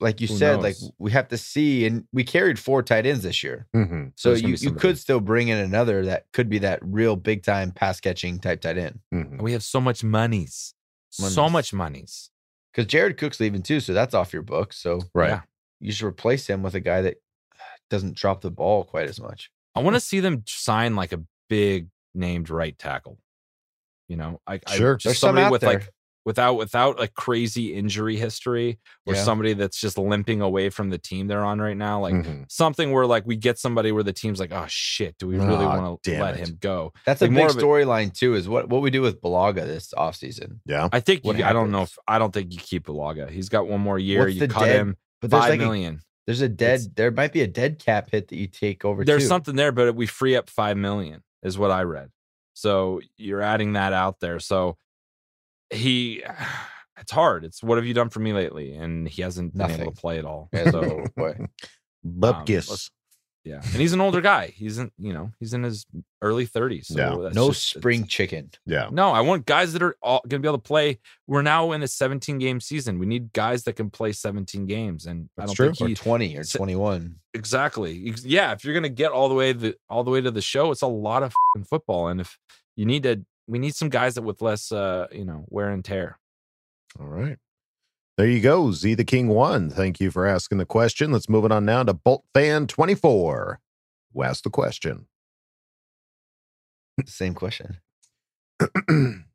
like you Who said, like we have to see, and we carried four tight ends this year, Mm-hmm. so There's you you could still bring in another that could be that real big time pass catching type tight end. Mm-hmm. We have so much monies. so much monies. Because Jared Cook's leaving too, so that's off your book. So Right. Yeah. you should replace him with a guy that uh, doesn't drop the ball quite as much. I want to see them sign like a big named right tackle. You know, I, I Sure. just There's somebody out with there. like without without like crazy injury history or Yeah. somebody that's just limping away from the team they're on right now. Like Mhm. something where like we get somebody where the team's like, oh shit, do we really Aw, want to let it. him go? That's Like, a big storyline too. Is what what we do with Bulaga this offseason. Yeah. I think you, I don't know if I don't think you keep Bulaga. He's got one more year. What's you cut dead- him But there's five like million. A, there's a dead. It's- there might be a dead cap hit that you take over. There's too. something there, but we free up five million, is what I read. So you're adding that out there. So he, it's hard. It's what have you done for me lately? And he hasn't been able Nothing. to play at all. Yeah, So no. Bupkis. Um, let's- yeah, and he's an older guy. He's in, you know, he's in his early 30s. So Yeah. no just- spring chicken. yeah. No, I want guys that are all going to be able to play. We're now in a 17 game season. We need guys that can play 17 games, and I don't true. think Or twenty or twenty one. exactly. Yeah, if you're going to get all the way the all the way to the show, it's a lot of fing football, and if you need to, we need some guys that with less, uh, you know, wear and tear. All right. There you go. Z the King one. Thank you for asking the question. Let's move it on now to Bolt Fan 24, who asked the question. Same question.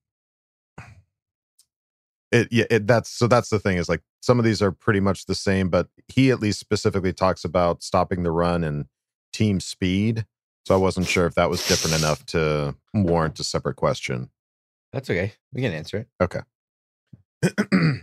It, yeah, it, that's so that's the thing is like some of these are pretty much the same, but he at least specifically talks about stopping the run and team speed. So I wasn't sure if that was different enough to warrant a separate question. That's okay. We can answer it. Okay.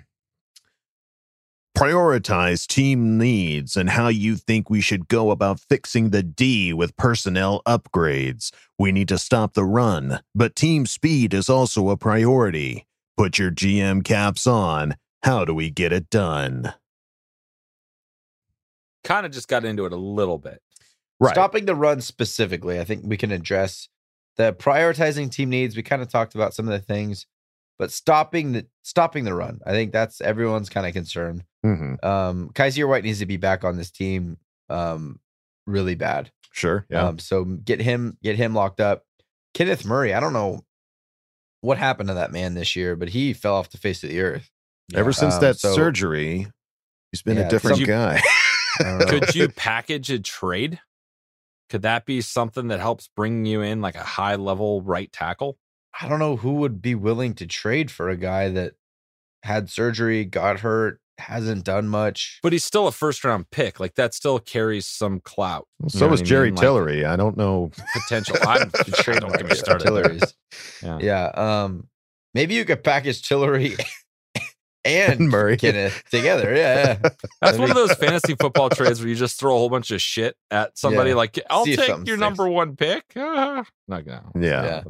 Prioritize team needs and how you think we should go about fixing the D with personnel upgrades. We need to stop the run, but team speed is also a priority. Put your GM caps on. How do we get it done? Kind of just got into it a little bit. Right. Stopping the run specifically, I think we can address the prioritizing team needs. We kind of talked about some of the things, but stopping the stopping the run, I think that's everyone's kind of concern. Mhm. Um, Kyzir White needs to be back on this team, um, really bad. Sure. Yeah. Um, so get him get him locked up. Kenneth Murray, I don't know what happened to that man this year, but he fell off the face of the earth. Ever since Um, that so- surgery, he's been Yeah, a different you- guy. I. Could you package a trade? Could that be something that helps bring you in like a high level right tackle? I don't know who would be willing to trade for a guy that had surgery, got hurt, hasn't done much. But he's still a first round pick. Like that still carries some clout. You so know was what I Jerry mean? Like, Tillery. I don't know. potential. I'm sure don't get me started. Tillery's. Yeah. Yeah. Um, maybe you could package Tillery and, And Murray. Kenneth together. Yeah. yeah. That's one of those fantasy football trades where you just throw a whole bunch of shit at somebody. Yeah. Like, I'll See take something your sticks. number one pick. Ah, not gonna. Yeah.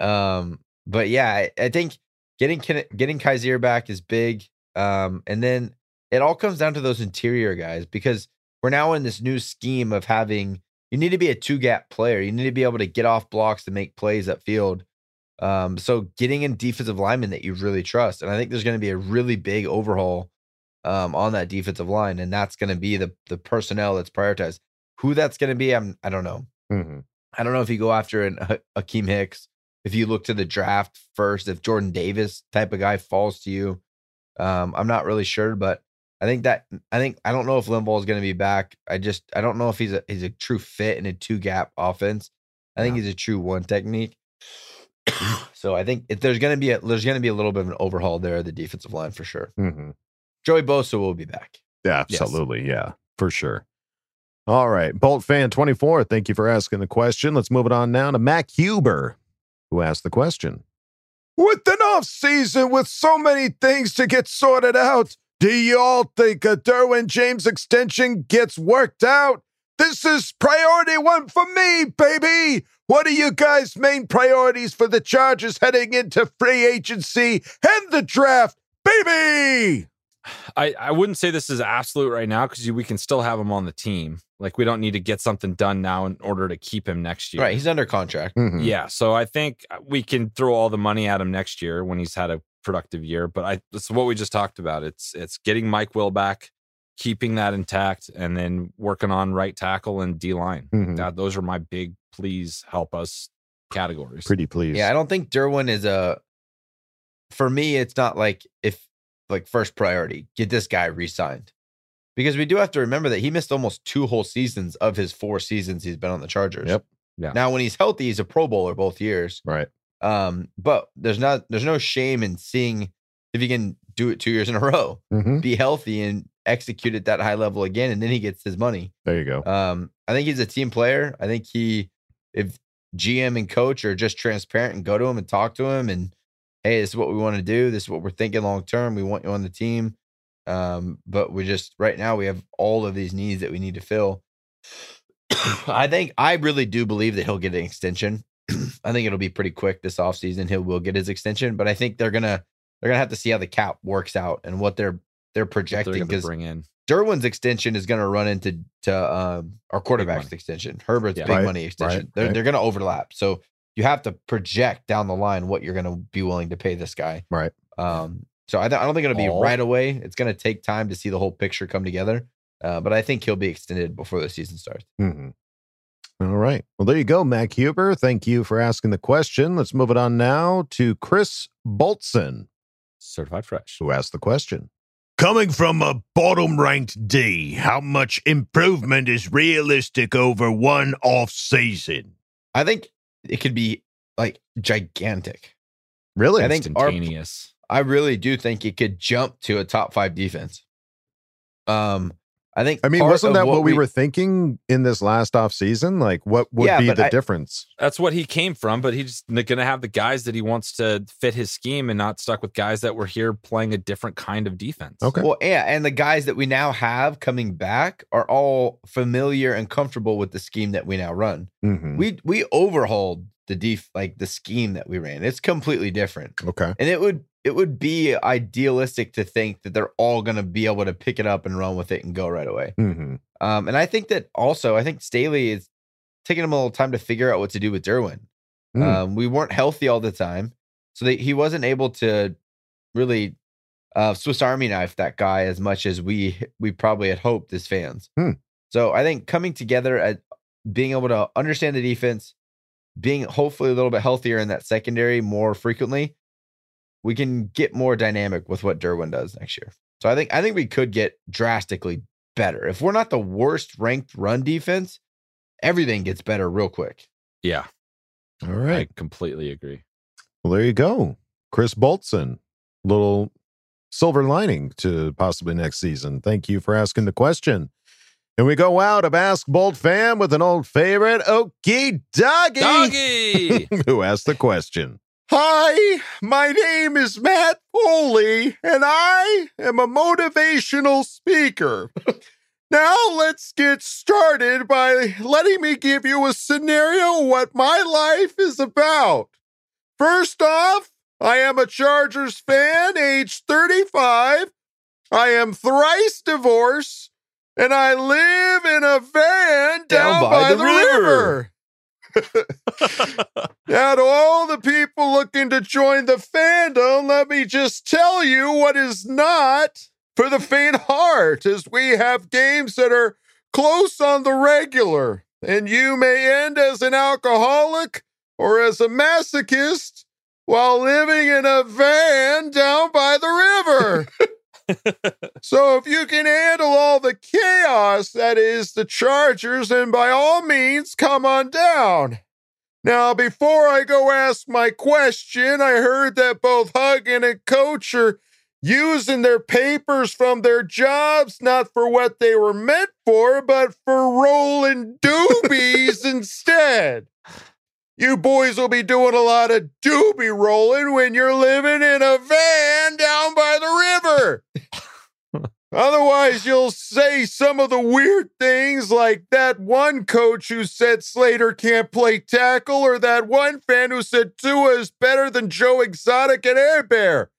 Um, but yeah, I, I think getting Ken- getting Kyzir back is big. Um, and then it all comes down to those interior guys because we're now in this new scheme of having you need to be a two gap player. You need to be able to get off blocks to make plays upfield. Um, so getting in defensive linemen that you really trust, and I think there's going to be a really big overhaul um, on that defensive line, and that's going to be the the personnel that's prioritized. Who that's going to be, I'm I don't know. Mhm. I don't know if you go after an Ha- Akiem Hicks, if you look to the draft first, if Jordan Davis type of guy falls to you. Um, I'm not really sure, but I think that I think I don't know if Limbaugh is going to be back. I just I don't know if he's a he's a true fit in a two gap offense. I think he's a true one technique. so I think if there's going to be a there's going to be a little bit of an overhaul there the defensive line for sure. Mhm. Joey Bosa will be back. Yeah, Yes. absolutely. Yeah, for sure. All right. Bolt fan 24, thank you for asking the question. Let's move it on now to Mac Huber, who asked the question. With an off season with so many things to get sorted out, do you all think a Derwin James extension gets worked out? This is priority one for me, baby. What are you guys' main priorities for the Chargers heading into free agency and the draft, baby? I, I wouldn't say this is absolute right now because we can still have him on the team. Like we don't need to get something done now in order to keep him next year. Right, he's under contract. Mhm. Yeah. So I think we can throw all the money at him next year when he's had a productive year. But I it's what we just talked about. It's it's getting Mike Will back, keeping that intact, and then working on right tackle and D line. Mhm. That those are my big please help us categories. Pretty please. Yeah, I don't think Derwin is a for me, it's not like if like first priority, get this guy re-signed. Because we do have to remember that he missed almost two whole seasons of his four seasons he's been on the Chargers. Yep. Yeah. Now, when he's healthy, he's a Pro Bowler both years. Right. Um, but there's not there's no shame in seeing if he can do it two years in a row, Mhm. be healthy and execute at that high level again, and then he gets his money. There you go. Um, I think he's a team player. I think he, if GM and coach are just transparent and go to him and talk to him, and hey, this is what we want to do. This is what we're thinking long term. We want you on the team. Um, but we just right now we have all of these needs that we need to fill. I think I really do believe that he'll get an extension. I think it'll be pretty quick this offseason. He will get his extension, but I think they're gonna they're gonna have to see how the cap works out and what they're they're projecting because bring in. Derwin's extension is going to run into to um, our quarterback's extension, Herbert's Yeah. big Right, money extension. right, they're right. they're going to overlap, so you have to project down the line what you're going to be willing to pay this guy. Right. Um, so I, th- I don't think it'll be All- right away. It's going to take time to see the whole picture come together. Uh, but I think he'll be extended before the season starts. Mhm. All right. Well, there you go, Mac Huber. Thank you for asking the question. Let's move it on now to Chris Boltson, Certified fresh. who asked the question. Coming from a bottom ranked D, how much improvement is realistic over one off season? I think it could be like gigantic. Really? I think our, Instantaneous. I really do think it could jump to a top five defense. Um, I think. I mean, wasn't that what we, were thinking in this last off season? Like, what would Yeah, be the I- difference? That's what he came from, but he's going to have the guys that he wants to fit his scheme and not stuck with guys that were here playing a different kind of defense. Okay. Well, yeah, and the guys that we now have coming back are all familiar and comfortable with the scheme that we now run. Mhm. We we overhauled the def like the scheme that we ran. It's completely different. Okay. And it would it would be idealistic to think that they're all going to be able to pick it up and run with it and go right away. hmm Um, and I think that also, I think Staley is taking him a little time to figure out what to do with Derwin. Mm. Um, we weren't healthy all the time, so that he wasn't able to really uh, Swiss Army knife that guy as much as we we probably had hoped as fans. Hmm. So I think coming together at being able to understand the defense, being hopefully a little bit healthier in that secondary more frequently, we can get more dynamic with what Derwin does next year. So I think I think we could get drastically better. If we're not the worst ranked run defense, everything gets better real quick. Yeah. All right. I completely agree. Well, there you go. Chris Boltson, little silver lining to possibly next season. Thank you for asking the question. And we go out of Ask Bolt fam with an old favorite, Okie Doggy, Doggy! who asked the question. Hi, my name is Matt Foley, and I am a motivational speaker. now, let's get started by letting me give you a scenario what my life is about. First off, I am a Chargers fan, age 35. I am thrice divorced, and I live in a van down, by, the, river. Now, to all the people looking to join the fandom, let me just tell you what is not for the faint heart, as we have games that are close on the regular, and you may end as an alcoholic or as a masochist while living in a van down by the river. so if you can handle all the chaos that is the Chargers, then by all means, come on down. Now, before I go ask my question, I heard that both Huggin and Coach are using their papers from their jobs not for what they were meant for, but for rolling doobies instead. You boys will be doing a lot of doobie rolling when you're living in a van down by the river. Otherwise, you'll say some of the weird things like that one coach who said Slater can't play tackle, or that one fan who said Tua is better than Joe Exotic and Air Bear.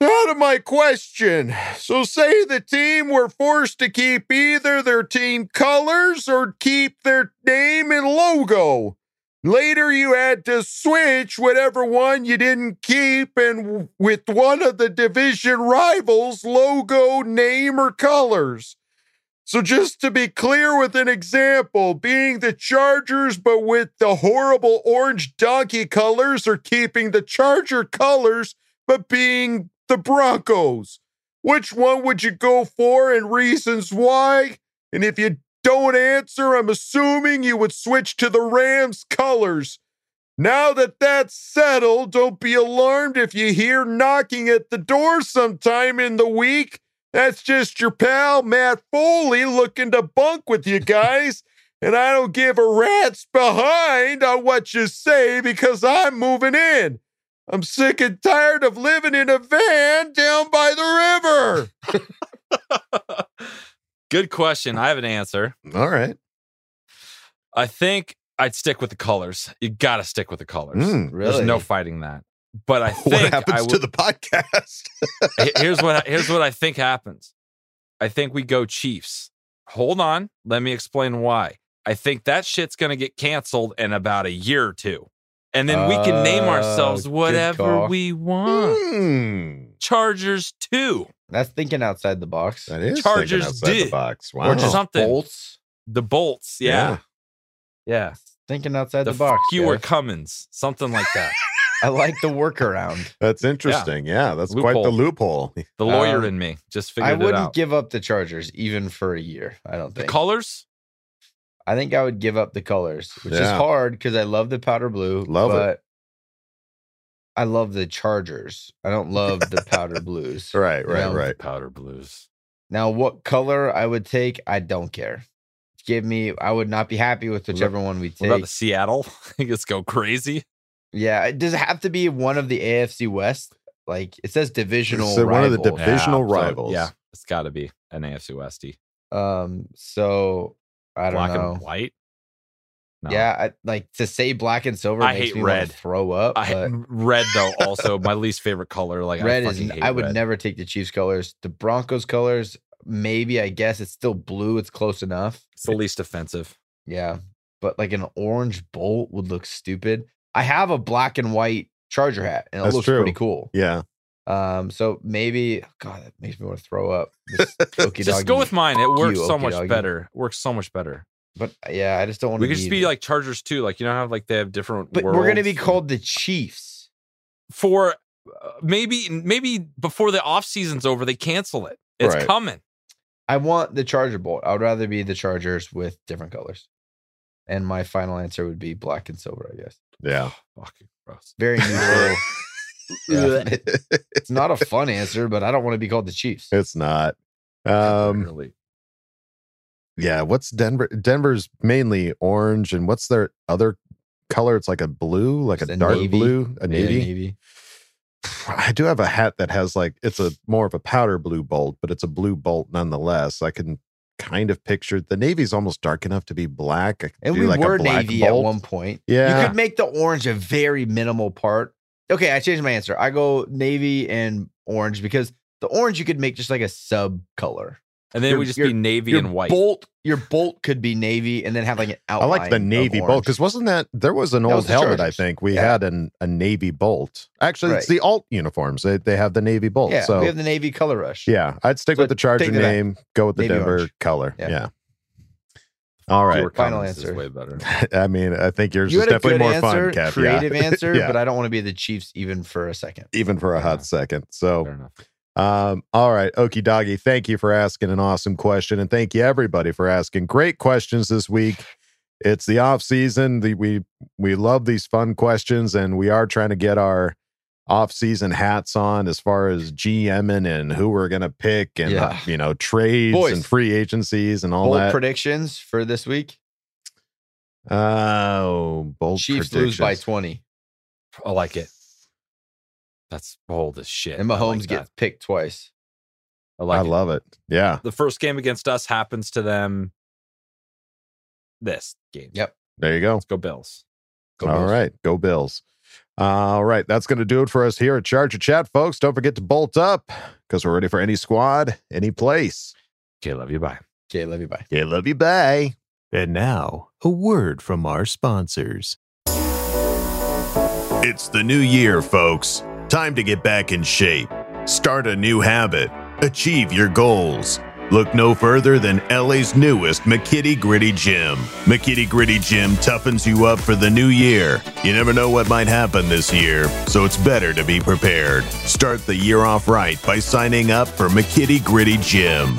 Out of my question. So, say the team were forced to keep either their team colors or keep their name and logo. Later, you had to switch whatever one you didn't keep and with one of the division rivals' logo, name, or colors. So, just to be clear with an example, being the Chargers, but with the horrible orange donkey colors, or keeping the Charger colors, but being the Broncos. Which one would you go for and reasons why? And if you don't answer, I'm assuming you would switch to the Rams colors. Now that that's settled, don't be alarmed if you hear knocking at the door sometime in the week. That's just your pal Matt Foley looking to bunk with you guys. and I don't give a rat's behind on what you say because I'm moving in. I'm sick and tired of living in a van down by the river. Good question. I have an answer. All right. I think I'd stick with the colors. You got to stick with the colors. Mm, There's no fighting that. But I think What happens I to the podcast? Here's what here's what I think happens. I think we go Chiefs. Hold on, let me explain why. I think that shit's gonna get canceled in about a year or two, and then we can name Oh, ourselves whatever we want. Hmm. Chargers two, That's thinking outside the box. That is Chargers thinking outside the did. box. or Wow. just something. Bolts. The bolts, yeah, yeah. Thinking outside The, the, box. fuck you or Jeff. Cummins, something like that. I like the workaround. That's interesting. Yeah, that's quite the loophole. The lawyer Um, in me just figured it wouldn't give up the Chargers even for a year. I don't think. the colors. I think I would give up the colors, which is hard because I love the powder blue. Love it. But I love the Chargers. I don't love the powder blues. Right, you right, know? right. Powder blues. Now, what color I would take, I don't care. Give me, I would not be happy with What whichever one we What about take. the Seattle? Let's go crazy. Yeah, it- does it have to be one of the AFC West? Like it says divisional. So one of the divisional so, rivals. yeah, it's got to be an AFC Westy. Um, so I don't Black know. and white. No. Yeah, I, like to say black and silver I makes hate me red. throw up. I but red though. Also, my least favorite color. Like red I is. hate I would red. never take the Chiefs colors. The Broncos colors, maybe. I guess it's still blue. It's close enough. It's the least offensive. Yeah, but like an orange bolt would look stupid. I have a black and white Charger hat, and it That's looks true. pretty cool. Yeah. Um, so maybe God, that makes me want to throw up. This okie Just go with mine. It works you, so much dokie. better. It works so much better. But yeah, I just don't want to. We to. could just be like Chargers too. Like you know how like they have different. but we're gonna be worlds? called the Chiefs. for uh, maybe maybe before the off season's over. They cancel it. It's Right. coming. I want the Charger Bolt. I would rather be the Chargers with different colors. And my final answer would be black and silver, I guess. Yeah. Fucking gross. Very neutral. It's not a fun answer, but I don't want to be called the Chiefs. It's not. Um, Really. Yeah. What's Denver? Denver's mainly orange, and what's their other color? It's like a blue, like a, dark navy. blue, a Yeah, navy. navy. I do have a hat that has like it's a more of a powder blue bolt, but it's a blue bolt nonetheless. I can kind of picture the navy's almost dark enough to be black. And we like were navy at one point. Yeah. You could make the orange a very minimal part. Okay, I changed my answer. I go navy and orange because the orange you could make just like a sub color. And then it would just your- be navy your and white. Bolt, your bolt could be navy and then have like an I like the navy bolt because wasn't that there was an That old was the helmet? I think we Yeah. had an a navy bolt. Actually, it's the alt uniforms. They they have the navy bolt. Yeah, so we have the navy color rush. yeah, I'd stick So with the Charger think of that. name. Go with the Navy Denver orange. color. Yeah. Yeah. All right. Fewer Final comments is answer. way better. I mean, I think yours You is had a definitely good more answer, fun, Kev. creative yeah. answer, yeah. but I don't want to be the Chiefs even for a second. even for a hot second. So Fair enough. Um, all right, Okie Doggy, thank you for asking an awesome question, and thank you everybody for asking great questions this week. It's the off season. The, we we love these fun questions, and we are trying to get our off season hats on as far as GMing and who we're gonna pick, and uh, you know trades Boys. and free agencies and all Bold that. predictions for this week. Oh, bold Chiefs lose by 20. I like it. That's bold as shit. And I Mahomes like gets picked twice. I like I it. love it. Yeah, the first game against us happens to them this game. Yep. there you go. Let's go Bills. Go All Bills. right, go Bills. All right, that's going to do it for us here at Charger Chat, folks. Don't forget to bolt up because we're ready for any squad, any place. Okay, love you. Bye. Okay, love you. Bye. Okay, love you. Bye. And now, a word from our sponsors. It's the new year, folks. Time to get back in shape. Start a new habit. Achieve your goals. Look no further than LA's newest McKitty Gritty Gym. McKitty Gritty Gym toughens you up for the new year. You never know what might happen this year, so it's better to be prepared. Start the year off right by signing up for McKitty Gritty Gym.